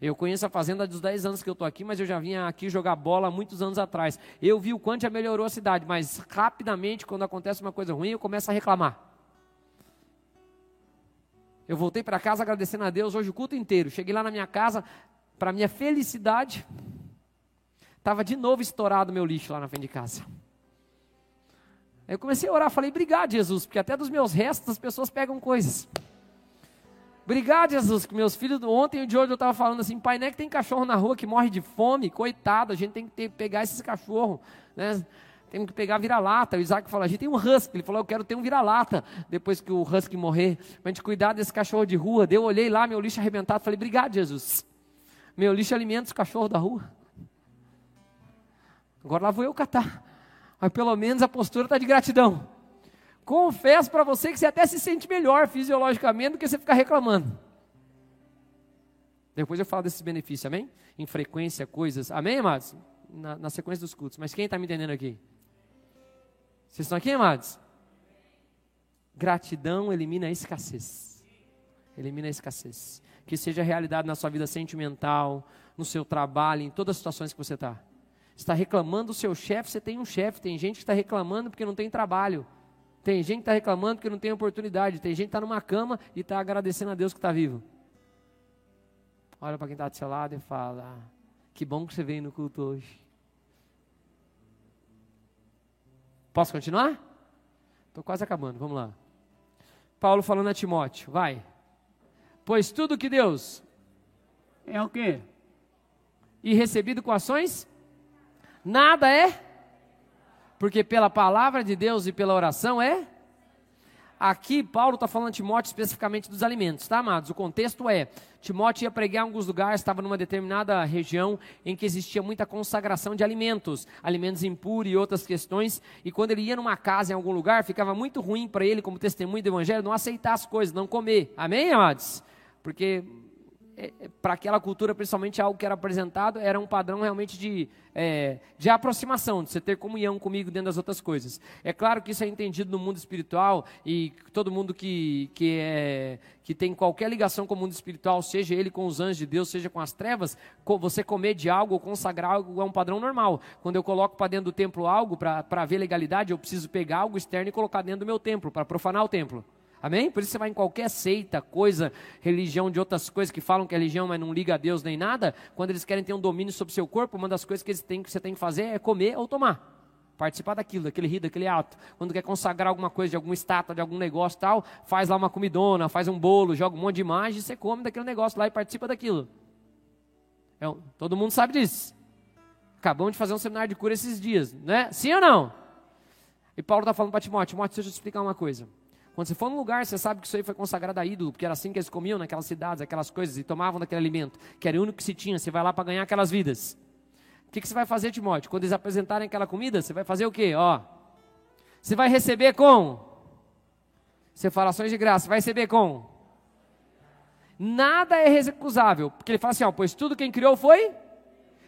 Speaker 1: Eu conheço a fazenda dos 10 anos que eu estou aqui, mas eu já vinha aqui jogar bola há muitos anos atrás. Eu vi o quanto já melhorou a cidade, mas rapidamente, quando acontece uma coisa ruim, eu começo a reclamar. Eu voltei para casa agradecendo a Deus hoje o culto inteiro. Cheguei lá na minha casa, para minha felicidade, estava de novo estourado meu lixo lá na frente de casa. Eu comecei a orar, falei, obrigado Jesus, porque até dos meus restos as pessoas pegam coisas. Obrigado, Jesus, que meus filhos, ontem e de hoje eu estava falando assim, pai, não é que tem cachorro na rua que morre de fome, coitado, a gente tem que ter, pegar esses cachorros, né? Temos que pegar vira-lata. O Isaac falou, a gente tem um husky. Ele falou, eu quero ter um vira-lata depois que o husky morrer. Para a gente cuidar desse cachorro de rua. Eu olhei lá, meu lixo arrebentado. Falei, obrigado, Jesus. Meu lixo alimenta os cachorros da rua. Agora lá vou eu catar. Mas pelo menos a postura está de gratidão. Confesso para você que você até se sente melhor fisiologicamente do que você ficar reclamando. Depois eu falo desses benefícios, amém? Em frequência, coisas. Amém, amados? Na, na sequência dos cultos. Mas quem está me entendendo aqui? Vocês estão aqui, amados? Gratidão elimina a escassez. Elimina a escassez. Que seja realidade na sua vida sentimental, no seu trabalho, em todas as situações que você está. Está reclamando do seu chefe, você tem um chefe. Tem gente que está reclamando porque não tem trabalho. Tem gente que está reclamando porque não tem oportunidade. Tem gente que está numa cama e está agradecendo a Deus que está vivo. Olha para quem está do seu lado e fala: Que bom que você veio no culto hoje. Posso continuar? Estou quase acabando, vamos lá. Paulo falando a Timóteo, vai. Pois tudo que Deus
Speaker 2: é o quê?
Speaker 1: E recebido com ações? Nada é? Porque pela palavra de Deus e pela oração é? Aqui, Paulo está falando a Timóteo especificamente dos alimentos, tá, amados? O contexto é: Timóteo ia pregar em alguns lugares, estava numa determinada região em que existia muita consagração de alimentos, alimentos impuros e outras questões, e quando ele ia numa casa em algum lugar, ficava muito ruim para ele, como testemunho do evangelho, não aceitar as coisas, não comer. Amém, amados? Porque é, é, para aquela cultura, principalmente algo que era apresentado, era um padrão realmente de, é, de aproximação, de você ter comunhão comigo dentro das outras coisas. É claro que isso é entendido no mundo espiritual e todo mundo que, que, é, que tem qualquer ligação com o mundo espiritual, seja ele com os anjos de Deus, seja com as trevas, você comer de algo ou consagrar algo é um padrão normal. Quando eu coloco para dentro do templo algo, para ver legalidade, eu preciso pegar algo externo e colocar dentro do meu templo, para profanar o templo. Amém? Por isso você vai em qualquer seita, coisa, religião de outras coisas que falam que é religião, mas não liga a Deus nem nada. Quando eles querem ter um domínio sobre seu corpo, uma das coisas que, eles têm, que você tem que fazer é comer ou tomar. Participar daquilo, daquele rito, daquele ato. Quando quer consagrar alguma coisa, de alguma estátua, de algum negócio tal, faz lá uma comidona, faz um bolo, joga um monte de imagem, você come daquele negócio lá e participa daquilo. É, todo mundo sabe disso. Acabamos de fazer um seminário de cura esses dias, né? Sim ou não? E Paulo está falando para Timóteo, Timóteo, deixa eu te explicar uma coisa. Quando você for num lugar, você sabe que isso aí foi consagrado a ídolo, porque era assim que eles comiam naquelas cidades, aquelas coisas, e tomavam daquele alimento, que era o único que se tinha. Você vai lá para ganhar aquelas vidas. O que, que você vai fazer, Timóteo? Quando eles apresentarem aquela comida, você vai fazer o quê? Ó, você vai receber com? Você fala ações de graça, vai receber com? Nada é recusável, porque ele fala assim, ó, pois tudo quem criou foi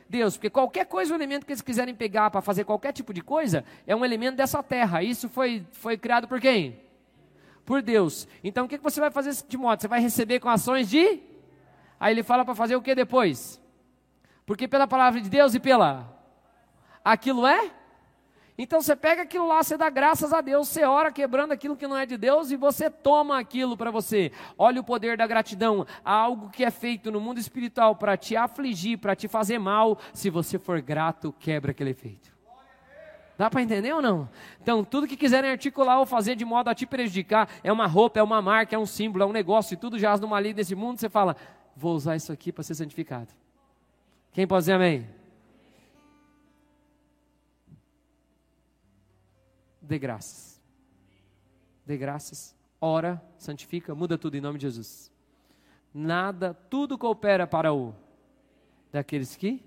Speaker 1: Deus, porque qualquer coisa, o elemento que eles quiserem pegar para fazer qualquer tipo de coisa, é um elemento dessa terra. Isso foi, foi criado por quem? Por Deus. Então o que você vai fazer, Timóteo? Você vai receber com ações de. Aí ele fala para fazer o que depois? Porque pela palavra de Deus e pela. Aquilo é? Então você pega aquilo lá, você dá graças a Deus, você ora quebrando aquilo que não é de Deus e você toma aquilo para você. Olha o poder da gratidão, algo que é feito no mundo espiritual para te afligir, para te fazer mal. Se você for grato, quebra aquele efeito. Dá para entender ou não? Então, tudo que quiserem articular ou fazer de modo a te prejudicar, é uma roupa, é uma marca, é um símbolo, é um negócio, e tudo jaz numa lei desse mundo, você fala, vou usar isso aqui para ser santificado. Quem pode dizer amém? Dê graças. Dê graças. Ora, santifica, muda tudo em nome de Jesus. Nada, tudo coopera para o daqueles que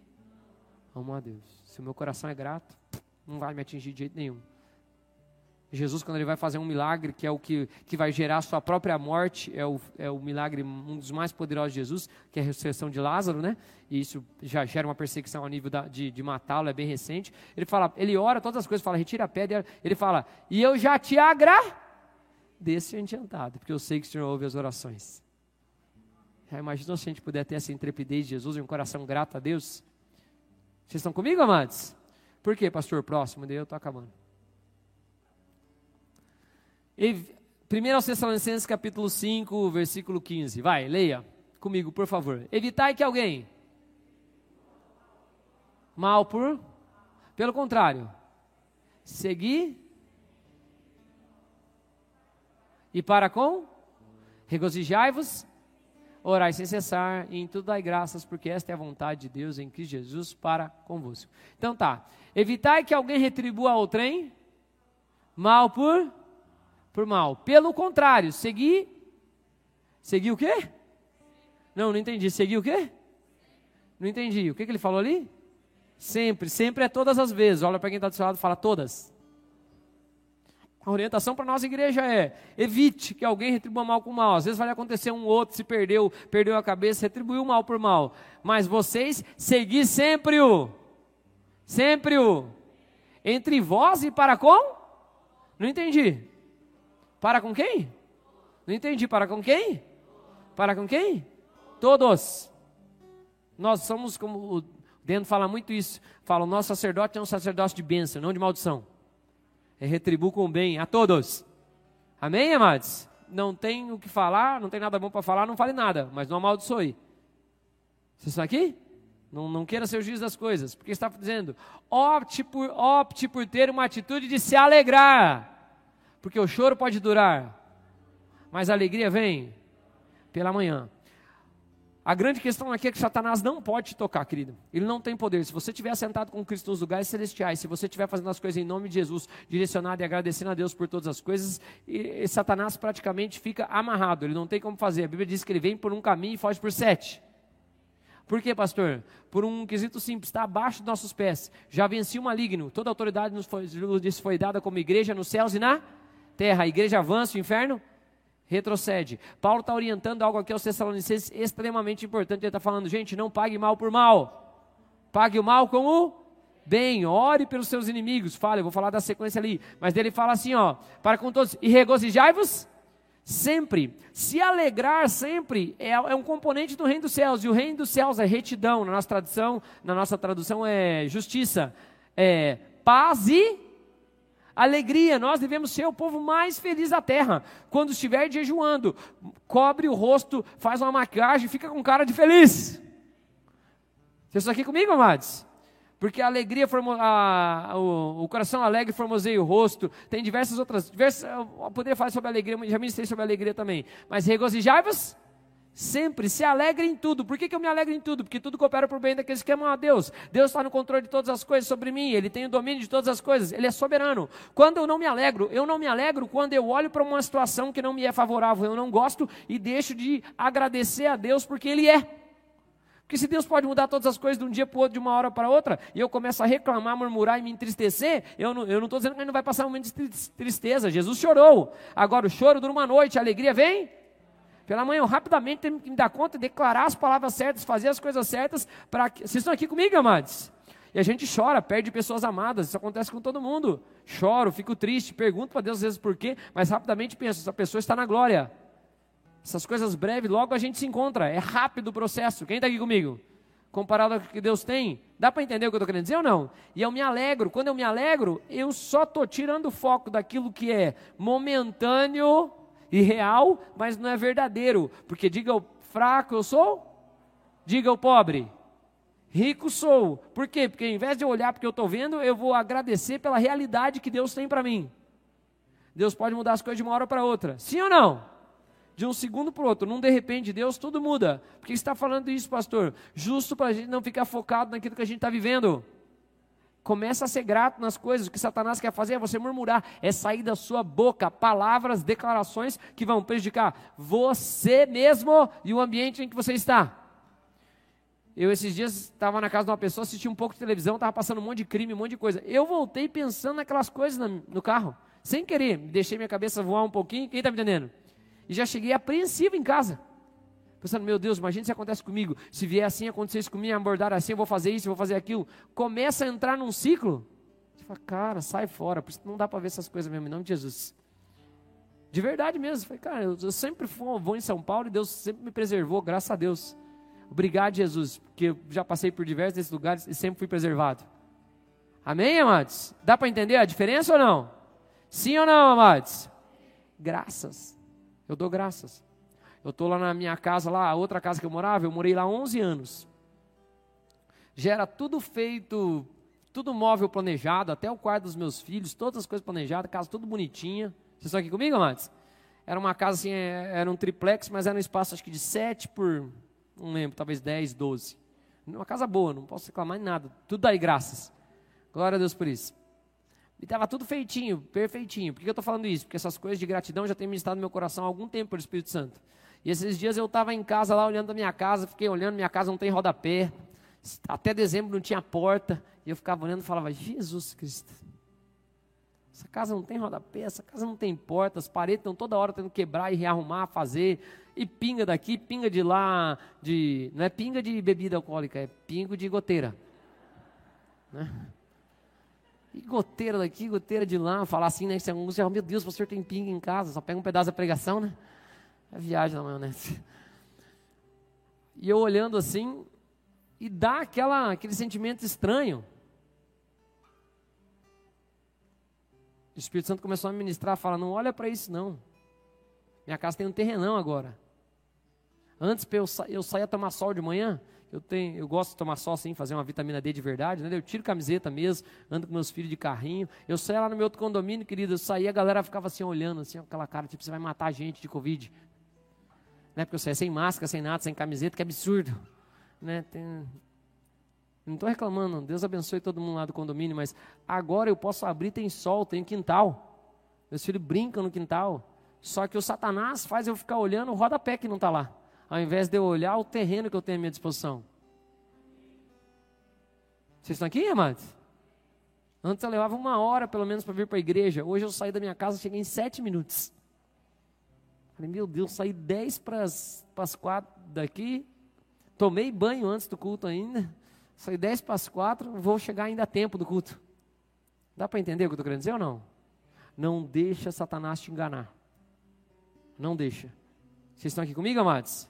Speaker 1: amam a Deus. Se o meu coração é grato, não vai me atingir de jeito nenhum. Jesus, quando ele vai fazer um milagre, que é o que, que vai gerar a sua própria morte, é o, é o milagre, um dos mais poderosos de Jesus, que é a ressurreição de Lázaro, né? E isso já gera uma perseguição a nível da, de, de matá-lo, é bem recente. Ele fala, ele ora todas as coisas, fala, retira a pedra, ele fala, e eu já te agradeço adiantado, porque eu sei que o Senhor ouve as orações. Já se a gente puder ter essa intrepidez de Jesus e um coração grato a Deus? Vocês estão comigo, amados? Por quê, pastor? Próximo, daí eu estou acabando. 1 Tessalonicenses capítulo 5, versículo 15. Vai, leia comigo, por favor. Evitai que alguém mal por pelo contrário, seguir e para com regozijai-vos orai sem cessar, e em tudo dai graças, porque esta é a vontade de Deus em Cristo Jesus para convosco. Então tá, evitai que alguém retribua ao trem mal por por mal. Pelo contrário, seguir seguir o quê? Não, não entendi. Seguir o quê? Não entendi. O que, que ele falou ali? Sempre, sempre é todas as vezes. Olha para quem está do seu lado e fala todas. A orientação para nossa igreja é: evite que alguém retribua mal com mal. Às vezes vai acontecer um outro se perdeu, perdeu a cabeça, retribuiu mal por mal. Mas vocês seguir sempre o, sempre o, entre vós e para com? Não entendi. Para com quem? Não entendi. Para com quem? Para com quem? Todos. Nós somos como o Dentro fala muito isso. Fala, o nosso sacerdote é um sacerdócio de bênção, não de maldição é retribuo com bem a todos. Amém, amados? Não tem o que falar, não tem nada bom para falar, não fale nada, mas não amaldiçoe. Você está aqui? Não, não queira ser o juiz das coisas, porque está dizendo, opte por, opte por ter uma atitude de se alegrar, porque o choro pode durar, mas a alegria vem pela manhã. A grande questão aqui é que Satanás não pode te tocar, querido. Ele não tem poder. Se você estiver sentado com Cristo nos lugares celestiais, se você estiver fazendo as coisas em nome de Jesus, direcionado e agradecendo a Deus por todas as coisas, e, e Satanás praticamente fica amarrado. Ele não tem como fazer. A Bíblia diz que ele vem por um caminho e foge por sete. Por quê, pastor? Por um quesito simples, está abaixo dos nossos pés. Já venci o maligno. Toda autoridade nos foi, nos foi dada como igreja nos céus e na terra. A igreja avança, o inferno retrocede. Paulo está orientando algo aqui aos Tessalonicenses extremamente importante. Ele está falando, gente, não pague mal por mal. Pague o mal com o bem. Ore pelos seus inimigos. Fala, eu vou falar da sequência ali. Mas ele fala assim, ó, para com todos. E regozijai-vos sempre. Se alegrar sempre é, é, um componente do reino dos céus. E o reino dos céus é retidão. Na nossa tradução, na nossa tradução é justiça. É paz e alegria. Nós devemos ser o povo mais feliz da terra. Quando estiver jejuando, cobre o rosto, faz uma maquiagem, fica com cara de feliz. Vocês estão aqui comigo, amados? Porque a alegria, a, o, o, coração alegre formoseia o rosto. Tem diversas outras. Diversas, eu poderia falar sobre alegria, já ministrei sobre a alegria também. Mas regozijai-vos Sempre se alegre em tudo. Por que, que eu me alegro em tudo? Porque tudo coopera para o bem daqueles que amam a Deus. Deus está no controle de todas as coisas sobre mim. Ele tem o domínio de todas as coisas. Ele é soberano. Quando eu não me alegro, eu não me alegro quando eu olho para uma situação que não me é favorável. Eu não gosto e deixo de agradecer a Deus porque Ele é. Porque se Deus pode mudar todas as coisas de um dia para o outro, de uma hora para outra, e eu começo a reclamar, murmurar e me entristecer, eu não estou dizendo que ele não vai passar um momento de tristeza. Jesus chorou. Agora o choro dura uma noite, a alegria vem pela manhã, eu rapidamente tenho que me dar conta, declarar as palavras certas, fazer as coisas certas. Que... Vocês estão aqui comigo, amados? E a gente chora, perde pessoas amadas. Isso acontece com todo mundo. Choro, fico triste, pergunto para Deus às vezes por quê, mas rapidamente penso: essa pessoa está na glória. Essas coisas breves, logo a gente se encontra. É rápido o processo. Quem está aqui comigo? Comparado ao que Deus tem. Dá para entender o que eu estou querendo dizer ou não? E eu me alegro. Quando eu me alegro, eu só estou tirando o foco daquilo que é momentâneo e real, mas não é verdadeiro. Porque diga o fraco eu sou, diga o pobre. Rico sou. Por quê? Porque ao invés de eu olhar porque eu estou vendo, eu vou agradecer pela realidade que Deus tem para mim. Deus pode mudar as coisas de uma hora para outra. Sim ou não? De um segundo para o outro. Num de repente, Deus, tudo muda. Por que está falando isso, pastor? Justo para a gente não ficar focado naquilo que a gente está vivendo. Começa a ser grato nas coisas. O que Satanás quer fazer é você murmurar, é sair da sua boca palavras, declarações que vão prejudicar você mesmo e o ambiente em que você está. Eu esses dias estava na casa de uma pessoa, assisti um pouco de televisão, estava passando um monte de crime, um monte de coisa. Eu voltei pensando naquelas coisas no carro, sem querer, deixei minha cabeça voar um pouquinho. Quem está me entendendo? E já cheguei apreensivo em casa. Pensando, meu Deus, imagina se acontece comigo. Se vier assim, acontecer isso comigo, abordar assim, eu vou fazer isso, eu vou fazer aquilo. Começa a entrar num ciclo. Você fala, cara, sai fora. Por isso não dá para ver essas coisas mesmo, em nome de Jesus. De verdade mesmo. Falei, cara, eu, eu sempre fui, vou em São Paulo e Deus sempre me preservou, graças a Deus. Obrigado, Jesus, porque eu já passei por diversos desses lugares e sempre fui preservado. Amém, amados? Dá para entender a diferença ou não? Sim ou não, amados? Graças. Eu dou graças. Eu estou lá na minha casa, lá, a outra casa que eu morava, eu morei lá 11 anos. Já era tudo feito, tudo móvel planejado, até o quarto dos meus filhos, todas as coisas planejadas, casa tudo bonitinha. Vocês estão aqui comigo, amados? Era uma casa assim, é, era um triplex, mas era um espaço acho que de 7 por, não lembro, talvez 10, 12. Uma casa boa, não posso reclamar em nada. Tudo aí, graças. Glória a Deus por isso. E estava tudo feitinho, perfeitinho. Por que eu estou falando isso? Porque essas coisas de gratidão já têm ministrado no meu coração há algum tempo pelo Espírito Santo. E esses dias eu estava em casa lá olhando a minha casa, fiquei olhando, minha casa não tem rodapé. Até dezembro não tinha porta. E eu ficava olhando e falava, Jesus Cristo. Essa casa não tem rodapé, essa casa não tem porta, as paredes estão toda hora tendo que quebrar e rearrumar, fazer. E pinga daqui, pinga de lá, de. Não é pinga de bebida alcoólica, é pingo de goteira. Né? E goteira daqui, goteira de lá, falar assim, né? Você, meu Deus, o senhor tem pinga em casa, só pega um pedaço da pregação, né? É viagem na maionese. E eu olhando assim, e dá aquela, aquele sentimento estranho. O Espírito Santo começou a me ministrar, fala, não olha para isso não. Minha casa tem um terrenão agora. Antes eu, sa eu saía tomar sol de manhã, eu, tenho, eu gosto de tomar sol assim, fazer uma vitamina D de verdade, né? Eu tiro camiseta mesmo, ando com meus filhos de carrinho. Eu saía lá no meu outro condomínio, querido, eu saía, a galera ficava assim olhando, assim, aquela cara, tipo, você vai matar a gente de Covid né? Porque você é sem máscara, sem nada, sem camiseta, que absurdo, né? Tem... Não estou reclamando, Deus abençoe todo mundo lá do condomínio, mas agora eu posso abrir, tem sol, tem quintal. Meus filhos brincam no quintal. Só que o Satanás faz eu ficar olhando o rodapé que não está lá, ao invés de eu olhar o terreno que eu tenho à minha disposição. Vocês estão aqui, amados? Antes eu levava uma hora pelo menos para vir para a igreja. Hoje eu saí da minha casa, cheguei em sete minutos. Falei, meu Deus, saí 10 para as 4 daqui, tomei banho antes do culto ainda, saí 10 para as 4, vou chegar ainda a tempo do culto. Dá para entender o que eu estou querendo dizer ou não? Não deixa Satanás te enganar. Não deixa. Vocês estão aqui comigo, amados?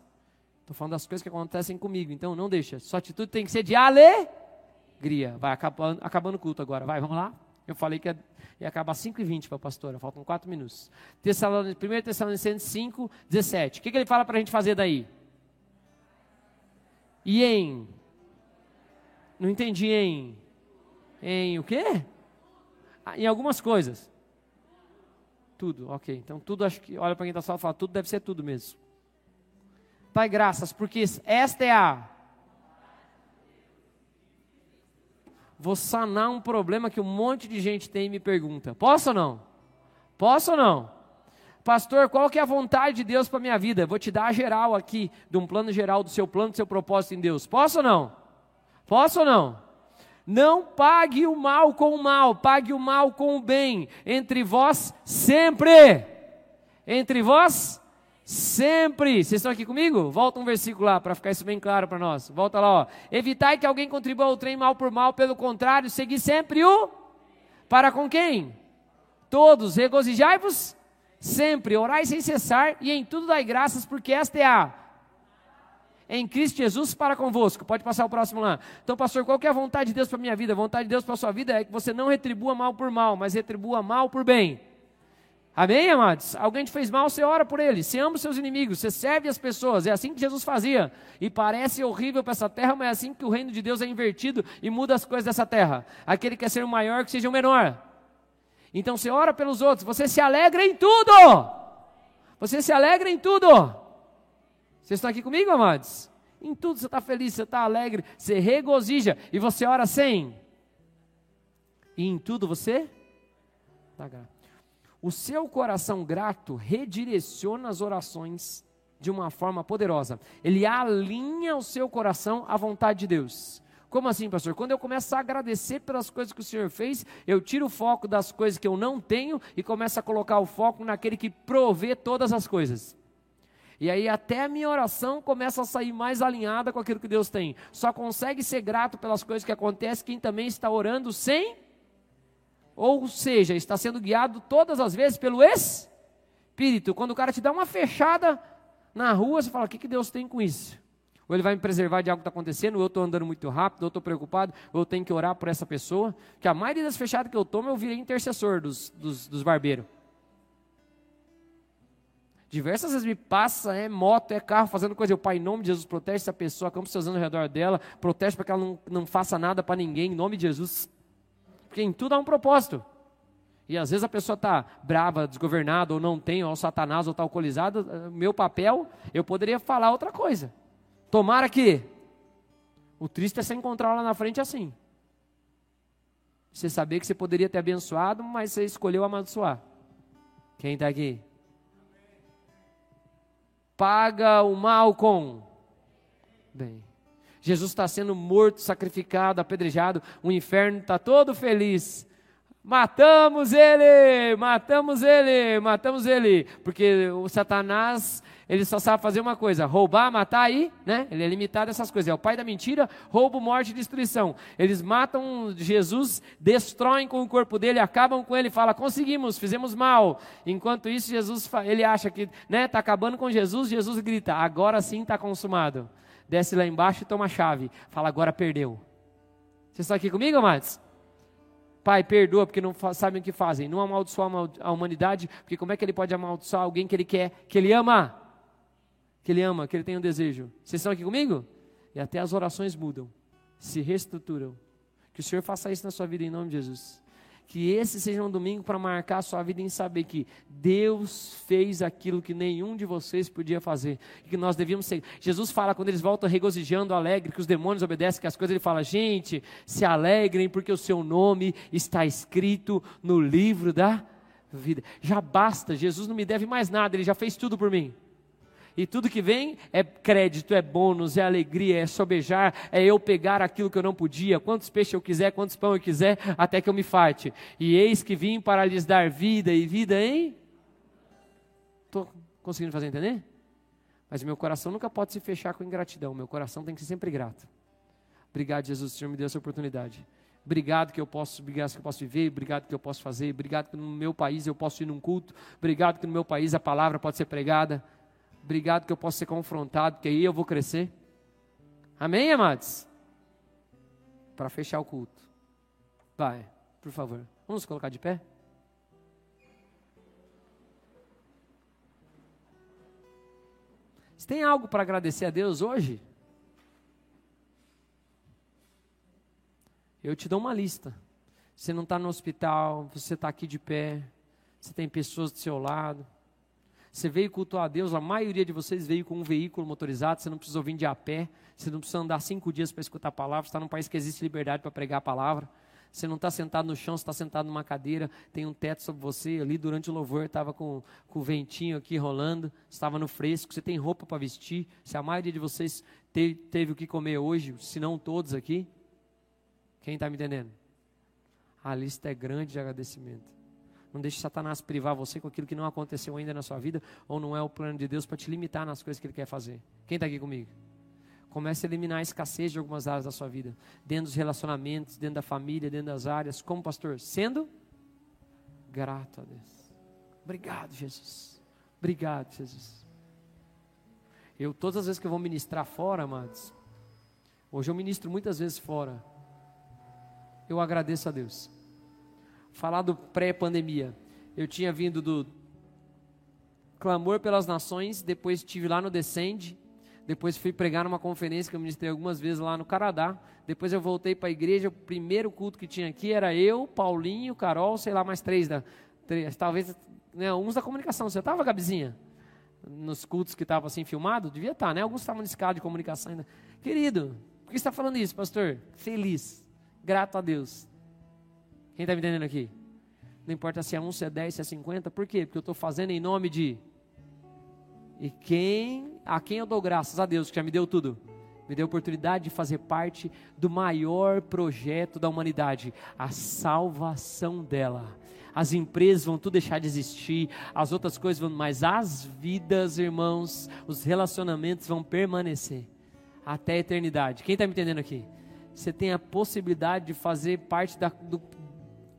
Speaker 1: Estou falando das coisas que acontecem comigo, então não deixa. Sua atitude tem que ser de alegria. Vai acabando, acabando o culto agora. Vai, vamos lá? Eu falei que ia, ia acabar 5 e 20 para a pastora, faltam 4 minutos. 1 Tessalonicenses 5, 17. O que, que ele fala para a gente fazer daí? E em. Não entendi em. Em o quê? Ah, em algumas coisas. Tudo, ok. Então tudo acho que, olha para quem está só e fala, tudo deve ser tudo mesmo. Pai, graças, porque esta é a. Vou sanar um problema que um monte de gente tem e me pergunta. Posso ou não? Posso ou não? Pastor, qual que é a vontade de Deus para minha vida? Vou te dar a geral aqui, de um plano geral do seu plano, do seu propósito em Deus. Posso ou não? Posso ou não? Não pague o mal com o mal, pague o mal com o bem. Entre vós sempre. Entre vós sempre. Vocês estão aqui comigo? Volta um versículo lá para ficar isso bem claro para nós. Volta lá, ó. Evitai que alguém contribua ao trem mal por mal, pelo contrário, segui sempre o para com quem? Todos, regozijai-vos sempre, orai sem cessar e em tudo dai graças, porque esta é a em Cristo Jesus para convosco. Pode passar o próximo lá. Então, pastor, qual que é a vontade de Deus para minha vida? A vontade de Deus para a sua vida é que você não retribua mal por mal, mas retribua mal por bem. Amém, amados? Alguém te fez mal, você ora por ele. Você ama os seus inimigos, você serve as pessoas. É assim que Jesus fazia. E parece horrível para essa terra, mas é assim que o reino de Deus é invertido e muda as coisas dessa terra. Aquele que quer ser o maior, que seja o menor. Então você ora pelos outros, você se alegra em tudo. Você se alegra em tudo. Vocês estão aqui comigo, amados? Em tudo você está feliz, você está alegre, você regozija e você ora sem. E em tudo você dá graça. O seu coração grato redireciona as orações de uma forma poderosa. Ele alinha o seu coração à vontade de Deus. Como assim, pastor? Quando eu começo a agradecer pelas coisas que o Senhor fez, eu tiro o foco das coisas que eu não tenho e começo a colocar o foco naquele que provê todas as coisas. E aí até a minha oração começa a sair mais alinhada com aquilo que Deus tem. Só consegue ser grato pelas coisas que acontecem quem também está orando sem ou seja, está sendo guiado todas as vezes pelo Espírito. Quando o cara te dá uma fechada na rua, você fala: o que, que Deus tem com isso? Ou ele vai me preservar de algo que está acontecendo, ou eu estou andando muito rápido, ou eu estou preocupado, ou eu tenho que orar por essa pessoa. Que a maioria das fechadas que eu tomo, eu virei intercessor dos, dos, dos barbeiros. Diversas vezes me passa, é moto, é carro, fazendo coisa. Eu, Pai, em nome de Jesus, protege essa pessoa, acampa seus anos ao redor dela, protege para que ela não, não faça nada para ninguém, em nome de Jesus. Porque em tudo há um propósito. E às vezes a pessoa está brava, desgovernada, ou não tem, ou Satanás, ou está alcoolizado. Eh, meu papel, eu poderia falar outra coisa. Tomara que. O triste é você encontrar lá na frente assim. Você saber que você poderia ter abençoado, mas você escolheu amaldiçoar. Quem está aqui? paga o mal com bem. Jesus está sendo morto, sacrificado, apedrejado, o inferno está todo feliz. Matamos ele, matamos ele, matamos ele, porque o Satanás ele só sabe fazer uma coisa: roubar, matar e, né? Ele é limitado a essas coisas. É o pai da mentira, roubo, morte e destruição. Eles matam Jesus, destroem com o corpo dele, acabam com ele, fala: conseguimos, fizemos mal. Enquanto isso, Jesus, ele acha que, né? Está acabando com Jesus. Jesus grita: agora sim está consumado. Desce lá embaixo e toma a chave. Fala: agora perdeu. Vocês estão aqui comigo, amados? Pai, perdoa porque não sabem o que fazem. Não amaldiçoar a humanidade, porque como é que ele pode amaldiçoar alguém que ele quer, que ele ama? que Ele ama, que Ele tem um desejo. Vocês estão aqui comigo? E até as orações mudam, se reestruturam. Que o Senhor faça isso na sua vida em nome de Jesus. Que esse seja um domingo para marcar a sua vida em saber que Deus fez aquilo que nenhum de vocês podia fazer. E que nós devíamos ser. Jesus fala, quando eles voltam regozijando, alegre, que os demônios obedecem, que as coisas, ele fala: gente, se alegrem, porque o seu nome está escrito no livro da vida. Já basta, Jesus não me deve mais nada, ele já fez tudo por mim. E tudo que vem é crédito, é bônus, é alegria, é sobejar, é eu pegar aquilo que eu não podia, quantos peixes eu quiser, quantos pão eu quiser, até que eu me farte. E eis que vim para lhes dar vida e vida em estou conseguindo fazer entender? Mas meu coração nunca pode se fechar com ingratidão. Meu coração tem que ser sempre grato. Obrigado, Jesus, o Senhor me deu essa oportunidade. Obrigado que eu posso, obrigado que eu posso viver, obrigado que eu posso fazer, obrigado que no meu país eu posso ir num culto, obrigado que no meu país a palavra pode ser pregada, obrigado que eu posso ser confrontado, porque aí eu vou crescer. Amém, amados? Para fechar o culto. Vai, por favor. Vamos colocar de pé? Você tem algo para agradecer a Deus hoje? Eu te dou uma lista. Você não está no hospital, você está aqui de pé, você tem pessoas do seu lado. Você veio cultuar a Deus, a maioria de vocês veio com um veículo motorizado, você não precisou vir de a pé, você não precisa andar cinco dias para escutar a palavra, você está num país que existe liberdade para pregar a palavra. Você não está sentado no chão, você está sentado numa cadeira, tem um teto sobre você. Ali durante o louvor estava com, com o ventinho aqui rolando, estava no fresco. Você tem roupa para vestir. Se a maioria de vocês te, teve o que comer hoje, se não todos aqui, quem está me entendendo? A lista é grande de agradecimento. Não deixe Satanás privar você com aquilo que não aconteceu ainda na sua vida, ou não é o plano de Deus para te limitar nas coisas que Ele quer fazer. Quem está aqui comigo? Comece a eliminar a escassez de algumas áreas da sua vida, dentro dos relacionamentos, dentro da família, dentro das áreas. Como pastor? Sendo grato a Deus. Obrigado, Jesus. Obrigado, Jesus. Eu, todas as vezes que eu vou ministrar fora, amados, hoje eu ministro muitas vezes fora eu agradeço a Deus. Falar do pré-pandemia. Eu tinha vindo do clamor pelas nações, depois estive lá no Descende, depois fui pregar numa conferência que eu ministrei algumas vezes lá no Canadá. Depois eu voltei para a igreja, o primeiro culto que tinha aqui era eu, Paulinho, Carol, sei lá, mais três da. Três, talvez né, uns da comunicação. Você estava, Gabizinha? Nos cultos que estavam assim filmado? Devia estar, tá, né? Alguns estavam nesse escala de comunicação ainda. Querido, por que você está falando isso, pastor? Feliz grato a Deus. Quem está me entendendo aqui? Não importa se é 1, se é 10, se é 50, por quê? Porque eu estou fazendo em nome de. E quem, a quem eu dou graças a Deus, que já me deu tudo, me deu a oportunidade de fazer parte do maior projeto da humanidade, a salvação dela. As empresas vão tudo deixar de existir, as outras coisas vão, mas as vidas, irmãos, os relacionamentos vão permanecer até a eternidade. Quem está me entendendo aqui? você tem a possibilidade de fazer parte da, do,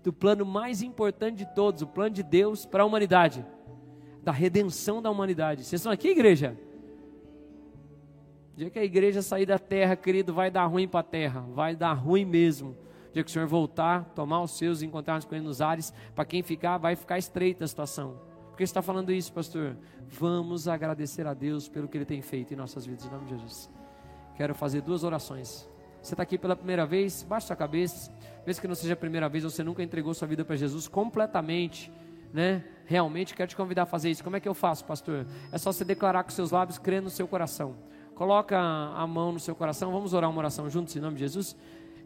Speaker 1: do plano mais importante de todos, o plano de Deus para a humanidade, da redenção da humanidade. Vocês estão aqui, igreja? O dia que a igreja sair da terra, querido, vai dar ruim para a terra, vai dar ruim mesmo. O dia que o Senhor voltar, tomar os seus e encontrar com ele nos ares, para quem ficar, vai ficar estreita a situação. Por que você está falando isso, pastor? Vamos agradecer a Deus pelo que Ele tem feito em nossas vidas, em nome de Jesus. Quero fazer duas orações. Você está aqui pela primeira vez, baixa sua cabeça. Mesmo que não seja a primeira vez, você nunca entregou sua vida para Jesus completamente, né? Realmente quero te convidar a fazer isso. Como é que eu faço, pastor? É só você declarar com seus lábios, crendo no seu coração. Coloca a mão no seu coração. Vamos orar uma oração juntos em nome de Jesus.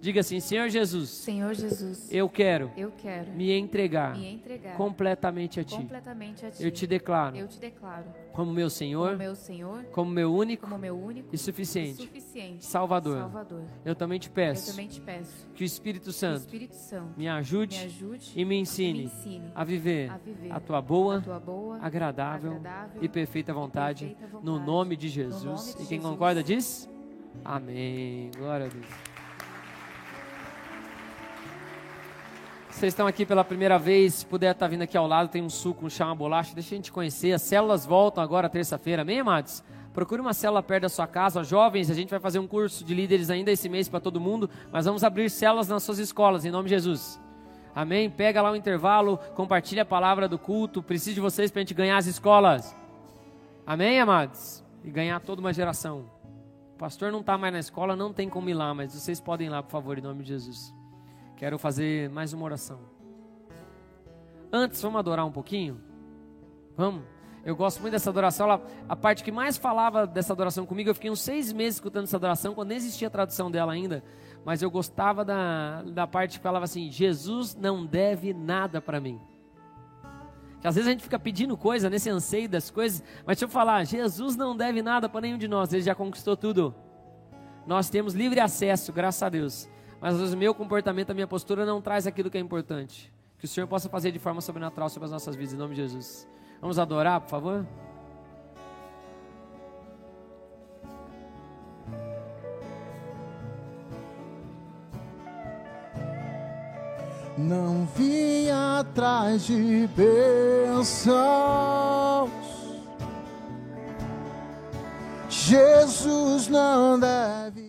Speaker 1: Diga assim, Senhor Jesus.
Speaker 3: Senhor Jesus.
Speaker 1: Eu quero.
Speaker 3: Eu quero.
Speaker 1: Me entregar.
Speaker 3: Me entregar.
Speaker 1: Completamente a ti.
Speaker 3: Completamente a ti.
Speaker 1: Eu te declaro.
Speaker 3: Eu te declaro.
Speaker 1: Como meu Senhor.
Speaker 3: Como meu Senhor.
Speaker 1: Como meu único.
Speaker 3: Como meu único.
Speaker 1: E suficiente.
Speaker 3: E suficiente.
Speaker 1: Salvador.
Speaker 3: Salvador.
Speaker 1: Eu também te peço.
Speaker 3: Eu também te peço.
Speaker 1: Que o Espírito Santo.
Speaker 3: o Espírito Santo.
Speaker 1: Me ajude.
Speaker 3: Me ajude.
Speaker 1: E me ensine.
Speaker 3: Me ensine
Speaker 1: a, viver
Speaker 3: a viver.
Speaker 1: A tua boa.
Speaker 3: A tua boa
Speaker 1: agradável,
Speaker 3: agradável
Speaker 1: e perfeita vontade.
Speaker 3: E perfeita vontade
Speaker 1: no nome de Jesus.
Speaker 3: nome de
Speaker 1: e quem
Speaker 3: Jesus.
Speaker 1: concorda diz? Amém. Glória a Deus. Vocês estão aqui pela primeira vez, se puder estar vindo aqui ao lado, tem um suco, um chá, uma bolacha, deixa a gente conhecer. As células voltam agora terça-feira, amém, amados? Procure uma célula perto da sua casa. Jovens, a gente vai fazer um curso de líderes ainda esse mês para todo mundo, mas vamos abrir células nas suas escolas, em nome de Jesus. Amém? Pega lá o intervalo, compartilha a palavra do culto. Preciso de vocês para a gente ganhar as escolas. Amém, amados? E ganhar toda uma geração. O pastor não está mais na escola, não tem como ir lá, mas vocês podem ir lá, por favor, em nome de Jesus. Quero fazer mais uma oração. Antes, vamos adorar um pouquinho? Vamos? Eu gosto muito dessa adoração. Ela, a parte que mais falava dessa adoração comigo, eu fiquei uns seis meses escutando essa adoração, quando nem existia a tradução dela ainda. Mas eu gostava da, da parte que falava assim: Jesus não deve nada para mim. Que às vezes a gente fica pedindo coisa nesse anseio das coisas, mas deixa eu falar: Jesus não deve nada para nenhum de nós, ele já conquistou tudo. Nós temos livre acesso, graças a Deus mas o meu comportamento, a minha postura não traz aquilo que é importante. Que o Senhor possa fazer de forma sobrenatural sobre as nossas vidas, em nome de Jesus. Vamos adorar, por favor?
Speaker 4: Não vim atrás de bênçãos. Jesus não deve.